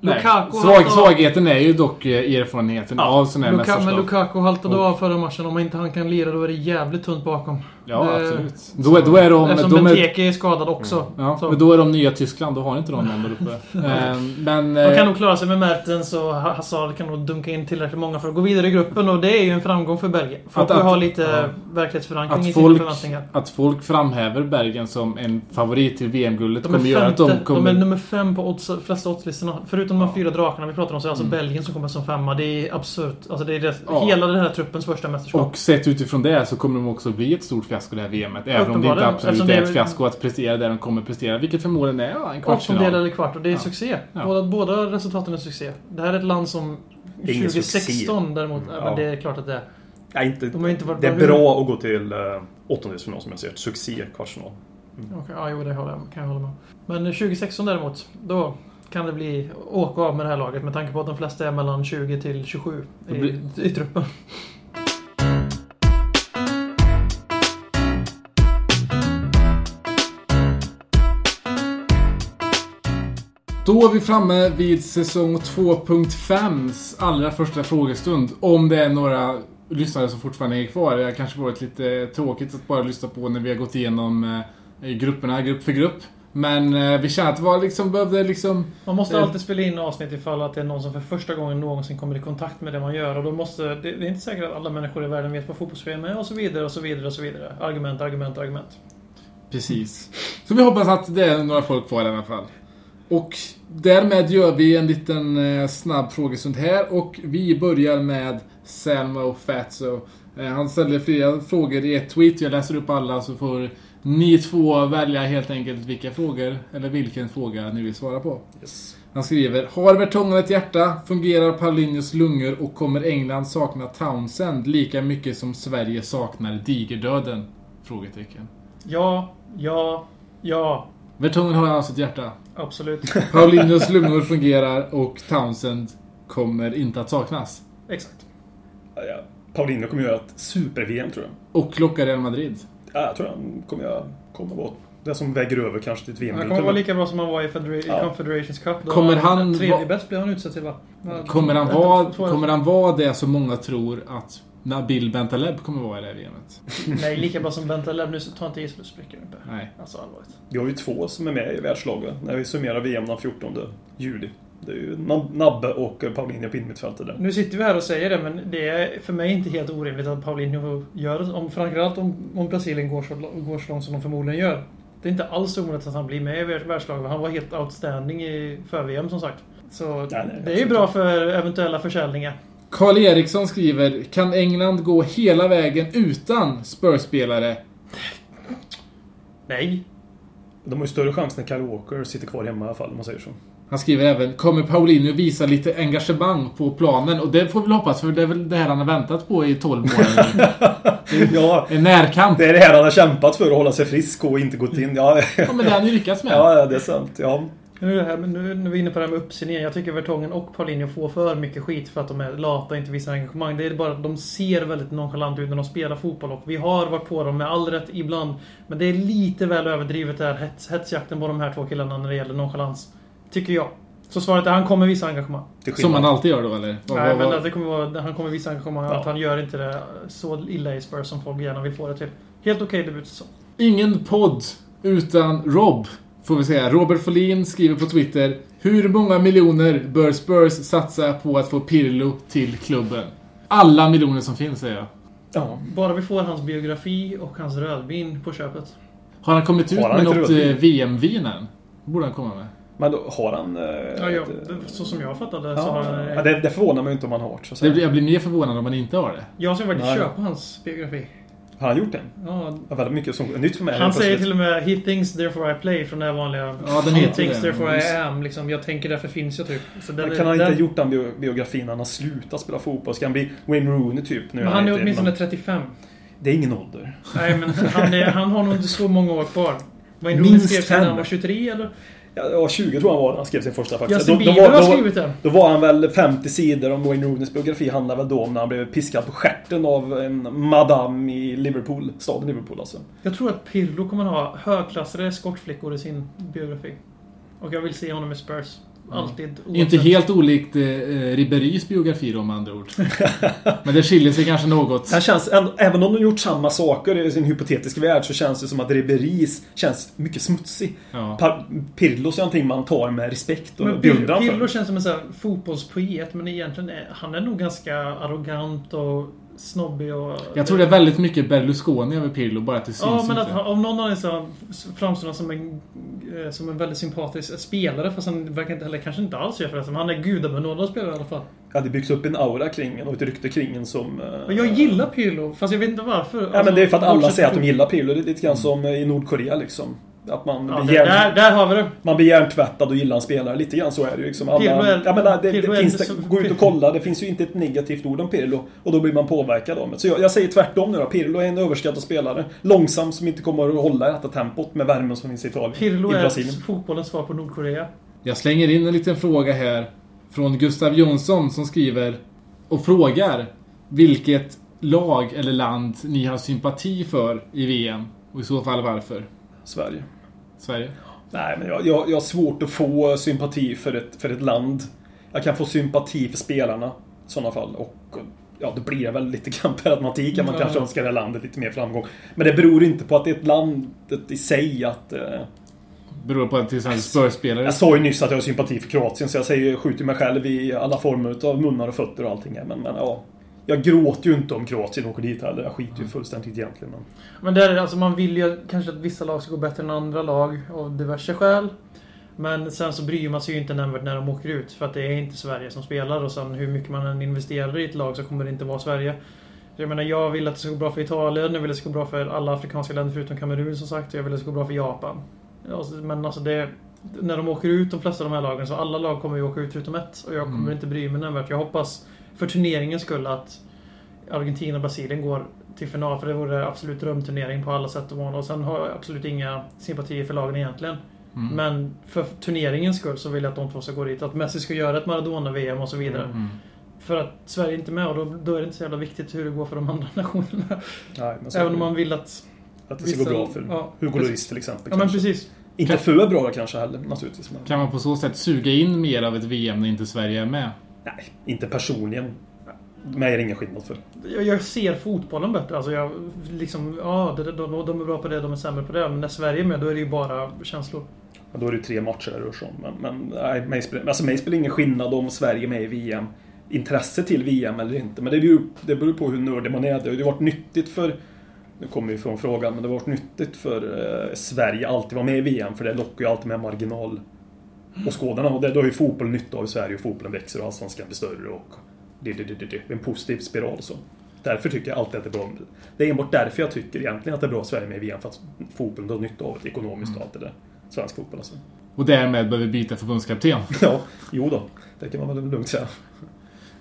Lukaku Svag, svagheten är ju dock eh, erfarenheten Ja. av sådana här Luka, men mästerskap. Lukaku haltade av förra matchen. Om inte han kan lira då är det jävligt tunt bakom. Ja, Det- absolut. Då, är- då är de... Eftersom de Benteke är skadad också. ja, Så. men då är de nya Tyskland. Då har inte de någon där uppe. Eh, men... De eh, kan nog klara sig med Mertens och Ha- Hazard kan nog dunka in tillräckligt många för att gå vidare i gruppen och det är ju en framgång för Belgien. Folk Att- att, att- ha lite ja. verklighetsförankring i sina folk, förväntningar. att folk framhäver Belgien som en favorit till VM-guldet kommer göra att de kommer... De är nummer fem på odds, flesta oddslistorna. Förutom de Ja. fyra drakarna vi pratar om så är alltså Mm. Belgien som kommer som femma. Det är absurt. Alltså det är det, Ja. hela den här truppens första mästerskap. Och sett utifrån det så kommer de också bli ett stort fiasko det här VMet. Även om det inte absolut är det ett är- fiasko att prestera där de kommer prestera. Vilket förmodligen är ja, en Åttondel kvartsfinal. eller kvart och det är Ja. succé. Ja. Båda, båda resultaten är succé. Det här är ett land som Det är ingen 2016 däremot, ja. Ja. men det är klart att det är. Ja, inte, De har inte varit det är bra bra att gå till eh, åttondelsfinal som jag ser. Succé kvartsfinal. Okej, ja, jo, det håller jag, kan jag hålla med. Men 2016 däremot, då kan det bli åka av med det här laget med tanke på att de flesta är mellan 20 till 27 Det i, blir- i truppen. Då är vi framme vid säsong 2.5s allra första frågestund. Om det är några lyssnare som fortfarande är kvar. Det har kanske varit lite tråkigt att bara lyssna på när vi har gått igenom eh, grupperna grupp för grupp. Men eh, vi känner att det var liksom, behövde liksom... Man måste Det- alltid spela in avsnitt ifall att det är någon som för första gången någonsin kommer i kontakt med det man gör. Och då måste... Det, det är inte säkert att alla människor i världen vet vad fotbolls-VM är och så vidare och så vidare och så vidare. Argument, argument, argument. Precis. Så vi hoppas att det är några folk kvar i alla fall. Och därmed gör vi en liten eh, snabb frågestund här och vi börjar med Selmo Fatso. Eh, han ställer flera frågor i ett tweet. Jag läser upp alla så får ni två välja helt enkelt vilka frågor, eller vilken fråga ni vill svara på. Yes. Han skriver Har Vertongen ett hjärta? Fungerar Paulinhos lungor? Och kommer England sakna Townsend lika mycket som Sverige saknar digerdöden? Frågetecken. Ja, ja, ja. Vertongen har alltså ett hjärta. Absolut. Paulinhos lungor fungerar och Townsend kommer inte att saknas. Exakt. Ja, ja. Paulinho kommer göra ett super-VM tror jag. Och lockar Real Madrid. Ja, jag tror han kommer, göra, kommer vara det som väger över kanske till ett VM. Han kommer vara lika bra som han var i Federa- Ja. Confederations Cup. Då Kommer han Tredje va- bäst blev han utsedd till va? Kommer han, vara, kommer han vara det som många tror att Nabil Bentaleb kommer vara i det här VMet? Nej, lika bra som Bentaleb. Nu ta inte i så spricker det inte. Nej. Alltså allvarligt. Vi har ju två som är med i världslaget när vi summerar VM den 14 juli. Det är ju Nab- Nabbe och Paulinho på innermittfältet där. Nu sitter vi här och säger det, men det är för mig inte helt orimligt att Paulinho gör det. Om, framförallt om, om Brasilien går så, går så långt som de förmodligen gör. Det är inte alls omöjligt att han blir med i värld- världslaget. Han var helt outstanding i för-VM som sagt. Så nej, det är ju bra för eventuella försäljningar. Karl Eriksson skriver Kan England gå hela vägen utan Spurs-spelare? Nej. De har ju större chans när Kyle Walker sitter kvar hemma i alla fall, om man säger så. Han skriver även Kommer Paulinho visa lite engagemang på planen? Och det får vi hoppas, för det är väl det här han har väntat på i 12 månader. Ja, En närkamp. det är det här han har kämpat för, att hålla sig frisk och inte gått in. Ja, Ja, men det har han ju lyckats med. ja det är sant. Ja. Nu är, det här, men nu, nu är vi inne på det här med uppsyn Jag tycker Vertongen och Paulinho får för mycket skit för att de är lata och inte visar engagemang. Det är bara att de ser väldigt nonchalant ut när de spelar fotboll och vi har varit på dem med all rätt ibland. Men det är lite väl överdrivet där hets, hetsjakten på de här två killarna när det gäller nonchalans. Tycker jag. Så svaret är han kommer visa engagemang. Som man alltid gör då, eller? Vad- Nej, vad- men vad- att det kommer vara, han kommer visa engagemang. Ja. Att han gör inte det så illa i Spurs som folk gärna vill få det till. Helt okej debutsäsong. Ingen podd utan Rob, får vi säga. Robert Folin skriver på Twitter Hur många miljoner bör Spurs satsa på att få Pirlo till klubben? Alla miljoner som finns, säger jag. Ja. Bara vi får hans biografi och hans rödvin på köpet. Har han kommit ut han med något rödvin? eh, VM-vin än? borde han komma med. Men då har han... eh, Ja, ja, ett, det- så som jag fattade så har Ja, han... ja, det, det förvånar mig inte om han har det. Jag blir mer förvånad om han inte har det. Jag ska faktiskt köpa hans biografi. Har han gjort det? Ja, Ja, väldigt mycket som nytt för mig. han säger till och med He thinks therefore I play från det här vanliga. Ja, den He thinks det. therefore I am. Liksom, jag tänker därför finns jag typ. Så den, Men kan han inte den, ha gjort den bio- biografin när han har slutat spela fotboll? Ska han bli Wayne Rooney typ? Nu Men han är inte- åtminstone men 35. Det är ingen ålder. Nej, men han, är, han har nog inte så många år kvar. Wayne Minst Rooney skrev när fem. han var 23 eller? Ja, ja, 20 tror jag han var när han skrev sin första faktiskt. Justin Bieber har skrivit den. Då var han väl 50 sidor om Wayne Rooneys biografi handlar väl då om när han blev piskad på stjärten av en madame i Liverpool. Staden Liverpool alltså. Jag tror att Pirlo kommer ha högklassade eskortflickor i sin biografi. Och jag vill se honom i Spurs. Alltid. Inte helt olikt eh, Ribéry's biografi då med andra ord. Men det skiljer sig kanske något. Han känns, även om de gjort samma saker i sin hypotetiska värld så känns det som att Ribéry's känns mycket smutsig. Ja. Pirlos är någonting man tar med respekt och Men beundran Pirlo för. känns som en sån här fotbollspoet, men egentligen är han är nog ganska arrogant och snobbig och... Jag tror det är väldigt mycket Berlusconi över Pirlo, bara att det syns Ja, men inte. att han, av någon anledning så framstår han som en, eh, som en väldigt sympatisk spelare, fast han verkar inte, eller kanske inte alls gör förresten, men han är gudabenådad spelare i alla fall. Ja, det byggs upp en aura kring en och ett rykte kring en som... eh, Och jag gillar Pirlo, fast jag vet inte varför. Ja, men det är för att alla säger att de gillar Pirlo. Det är lite grann som i Nordkorea liksom. Att man Ja, blir hjärn- där, där har vi det. Man blir hjärntvättad och gillar en spelare. Lite grann så är det ju. Liksom. Alla, Pirlo är- jag menar, det, Pirlo det är finns det, gå ut och kolla. Det finns ju inte ett negativt ord om Pirlo. Och då blir man påverkad av det. Så jag, jag säger tvärtom nu då. Pirlo är en överskattad spelare. Långsam som inte kommer att hålla i detta tempot med värmen som finns i Italien. Pirlo I är Brasilien. fotbollens svar på Nordkorea. Jag slänger in en liten fråga här från Gustav Jonsson som skriver och frågar vilket lag eller land ni har sympati för i VM och i så fall varför. Sverige. Sverige? Nej, men jag, jag, jag har svårt att få sympati för ett, för ett land. Jag kan få sympati för spelarna i sådana fall. Och ja, då blir det väl lite grann per automatik att man Ja. kanske önskar det här landet lite mer framgång. Men det beror inte på att det är ett land i sig att... Eh, Beror på att till exempel Spurs-spelare... jag sa ju nyss att jag har sympati för Kroatien, så jag säger, skjuter mig själv i alla former av munnar och fötter och allting. Men, men ja... Jag gråter ju inte om Kroatien åker dit heller. Jag skiter ju fullständigt egentligen. Men... Men där alltså, man vill ju kanske att vissa lag ska gå bättre än andra lag av diverse skäl. Men sen så bryr man sig ju inte nämnvärt när de åker ut. För att det är inte Sverige som spelar och sen hur mycket man än investerar i ett lag så kommer det inte vara Sverige. Jag menar, jag vill att det ska gå bra för Italien, jag vill att det ska gå bra för alla afrikanska länder förutom Kamerun som sagt. Jag vill att det ska gå bra för Japan. Alltså, Men alltså det... När de åker ut, de flesta av de här lagen, så alla lag kommer ju åka ut förutom ett. Och jag kommer Mm. inte bry mig nämnvärt. Jag hoppas för turneringens skull att Argentina och Brasilien går till final. För det vore absolut drömturnering på alla sätt och vis. Och sen har jag absolut inga sympatier för lagen egentligen. Mm. Men för turneringens skull så vill jag att de två ska gå dit. Att Messi ska göra ett Maradona-VM och så vidare. Mm. För att Sverige är inte med och då, då är det inte så jävla viktigt hur det går för de andra nationerna. Nej, Även om man vill att... att det ska gå vissa- bra för ja, Hugo. Lloris till exempel. Ja men precis. Inte för bra kanske heller naturligtvis. Men... Kan man på så sätt suga in mer av ett VM när inte Sverige är med? Nej, inte personligen. Mig är det ingen skillnad för. Jag, jag ser fotbollen bättre. Alltså jag liksom... Ja, det, de, de är bra på det, de är sämre på det. Men när Sverige är med, då är det ju bara känslor. Men då är det ju tre matcher det rör sig om. Men, men nej, mig spelar, alltså mig spelar ingen skillnad om Sverige är med i VM. Intresse till VM eller inte. Men det beror, det beror på hur nördig man är. Det har ju varit nyttigt för... Nu kommer vi från frågan, men det har varit nyttigt för eh, Sverige alltid vara med i VM. För det lockar ju alltid med marginal och skådarna. Och det, då har ju fotbollen nytta av i Sverige och fotbollen växer och allsvenskan blir större och... Det, det, det, det, det. En positiv spiral så. Därför tycker jag alltid att det är bra. Det är enbart därför jag tycker egentligen att det är bra att Sverige med i VM. För att fotbollen har nytta av det ekonomiskt och allt det där. Svensk fotboll alltså. Och därmed behöver vi byta förbundskapten. Ja, jo då. Det kan man väl lugnt säga.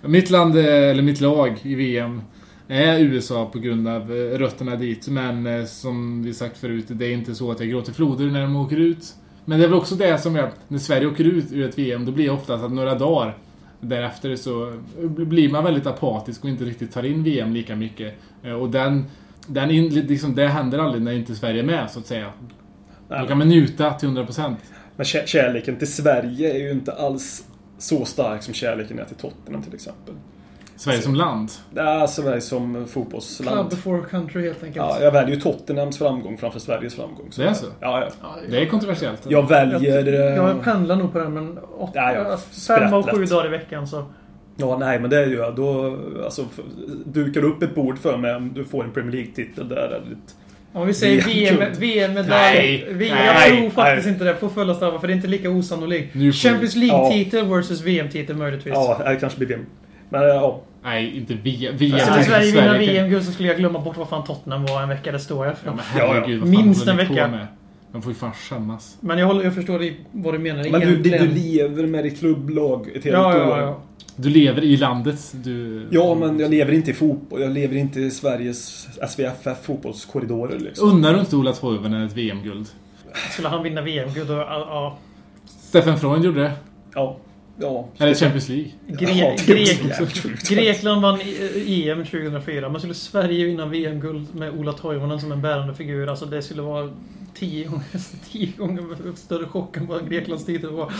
Mitt land, eh, eller mitt lag i VM, är USA på grund av eh, rötterna dit. Men eh, som vi sagt förut, det är inte så att jag gråter floder när de åker ut. Men det är väl också det som är att när Sverige åker ut ur ett VM, då blir det oftast att några dagar därefter så blir man väldigt apatisk och inte riktigt tar in VM lika mycket. Eh, Och den, den in, liksom, det händer aldrig när inte Sverige är med, så att säga. Då kan man njuta till 100%. Men kä- kärleken till Sverige är ju inte alls så stark som kärleken är till Tottenham till exempel. Sverige som land. Det är Sverige som Club fotbollsland. before country helt enkelt. Ja, jag väljer ju Tottenhams framgång framför Sveriges framgång. Det är så? Ja, ja. Ja, Det är kontroversiellt. Jag väljer... eh, Jag pendlar nog på den men åtta, Ja, ja. fem av sju dagar i veckan så... Ja, nej, men det är ju... Då, alltså, dukar du upp ett bord för mig om du får en Premier League-titel där. Om vi säger VM-guld. VM, VM-medalj. Nej, VM, nej, jag tror faktiskt nej. inte det på fulla straffar för det är inte lika osannolikt. Champions League-titel versus VM-titel möjligtvis. ja, det kanske blir VM. Men ja, Nej, inte VM. VM Skulle Sverige vinna VM-guld så skulle jag glömma bort vad fan Tottenham var en vecka. Det står jag för. Ja, men herregud, vad fan Minst en vecka. De får ju fan skämmas. Men jag, håller, jag förstår vad du menar men du, du, lever med ditt klubblag ett helt ja, år. ja, ja. Du lever i landet. Du... Ja, men jag lever inte i fotboll. Jag lever inte i Sveriges SVFF fotbollskorridorer liksom. Unnar du inte Ola Toivonen ett VM-guld? Skulle han vinna VM-guld ja. Steffen Freund gjorde det. Ja. Ja. Eller Champions League. Gre Ja, Grek. Grekland vann i- EM 2004. Men skulle Sverige vinna VM-guld med Ola Toivonen som en bärande figur, alltså det skulle vara tio gånger, tio gånger större chock än vad Greklands titel var.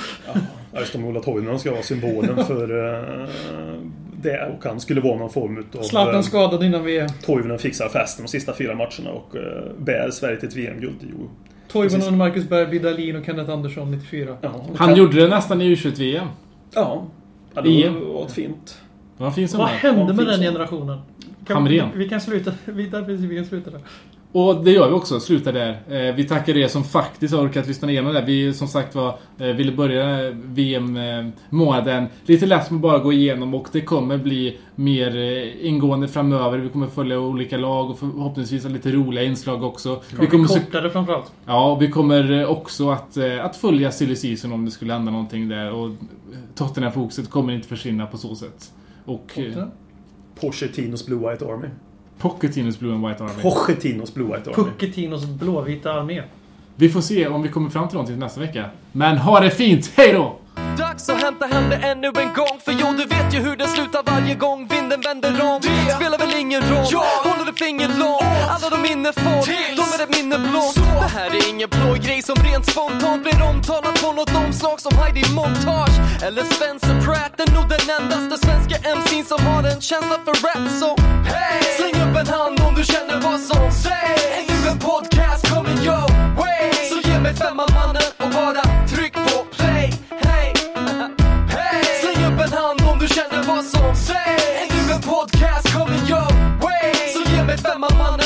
Ja, just om Ola Toivonen ska vara symbolen för eh, det och han skulle vara någon form utav... Zlatan eh, skadad innan VM. Toivonen fixar festen de sista fyra matcherna och eh, bär Sverige till ett VM-guld. Jo. Toivonen, Marcus Berg, Dahlin och Kenneth Andersson 94. Ja, Han gjorde det nästan i U21-VM. Ja. ja det var ett fint. Vad hände med den generationen? Kan, Hamrén. Vi kan sluta. Vi, där, precis, vi kan sluta där. Och det gör vi också, slutar där. Eh, vi tackar er som faktiskt har orkat lyssna igenom det. Vi som sagt var eh, ville börja VM-månaden lite lätt med att bara gå igenom och det kommer bli mer eh, ingående framöver. Vi kommer följa olika lag och förhoppningsvis ha lite roliga inslag också. Vi kommer Kortare framförallt. ja, vi kommer eh, också att, eh, att följa silly season om det skulle hända någonting där och Tottenham-fokuset kommer inte försvinna på så sätt. Och eh, Pochettinos Blue White Army. Pochettinos Blue and White Army. Pochettinos Blue White Army. Pucketinos blåvita armé. Vi får se om vi kommer fram till någonting till nästa vecka. Men ha det fint! Hej då! Dags att hämta hem det ännu en gång För jo, du vet ju hur det slutar varje gång vinden vänder om. Det spelar väl ingen roll. Håller du finger långt Alla de minne får De är ett minne blått Det här är ingen plojgrej som rent spontant blir omtalat på något omslag som Heidi Montage. Eller Spencer Pratt är nog den endaste svenska MC'n som har en känsla för rap Så hey! släng upp en hand om du känner vad som sägs. Ännu en podcast coming your way. Så ge mig femman mannen en hand om du känner vad som sägs. Ännu en podcast coming your way. Så ge mig femman mannen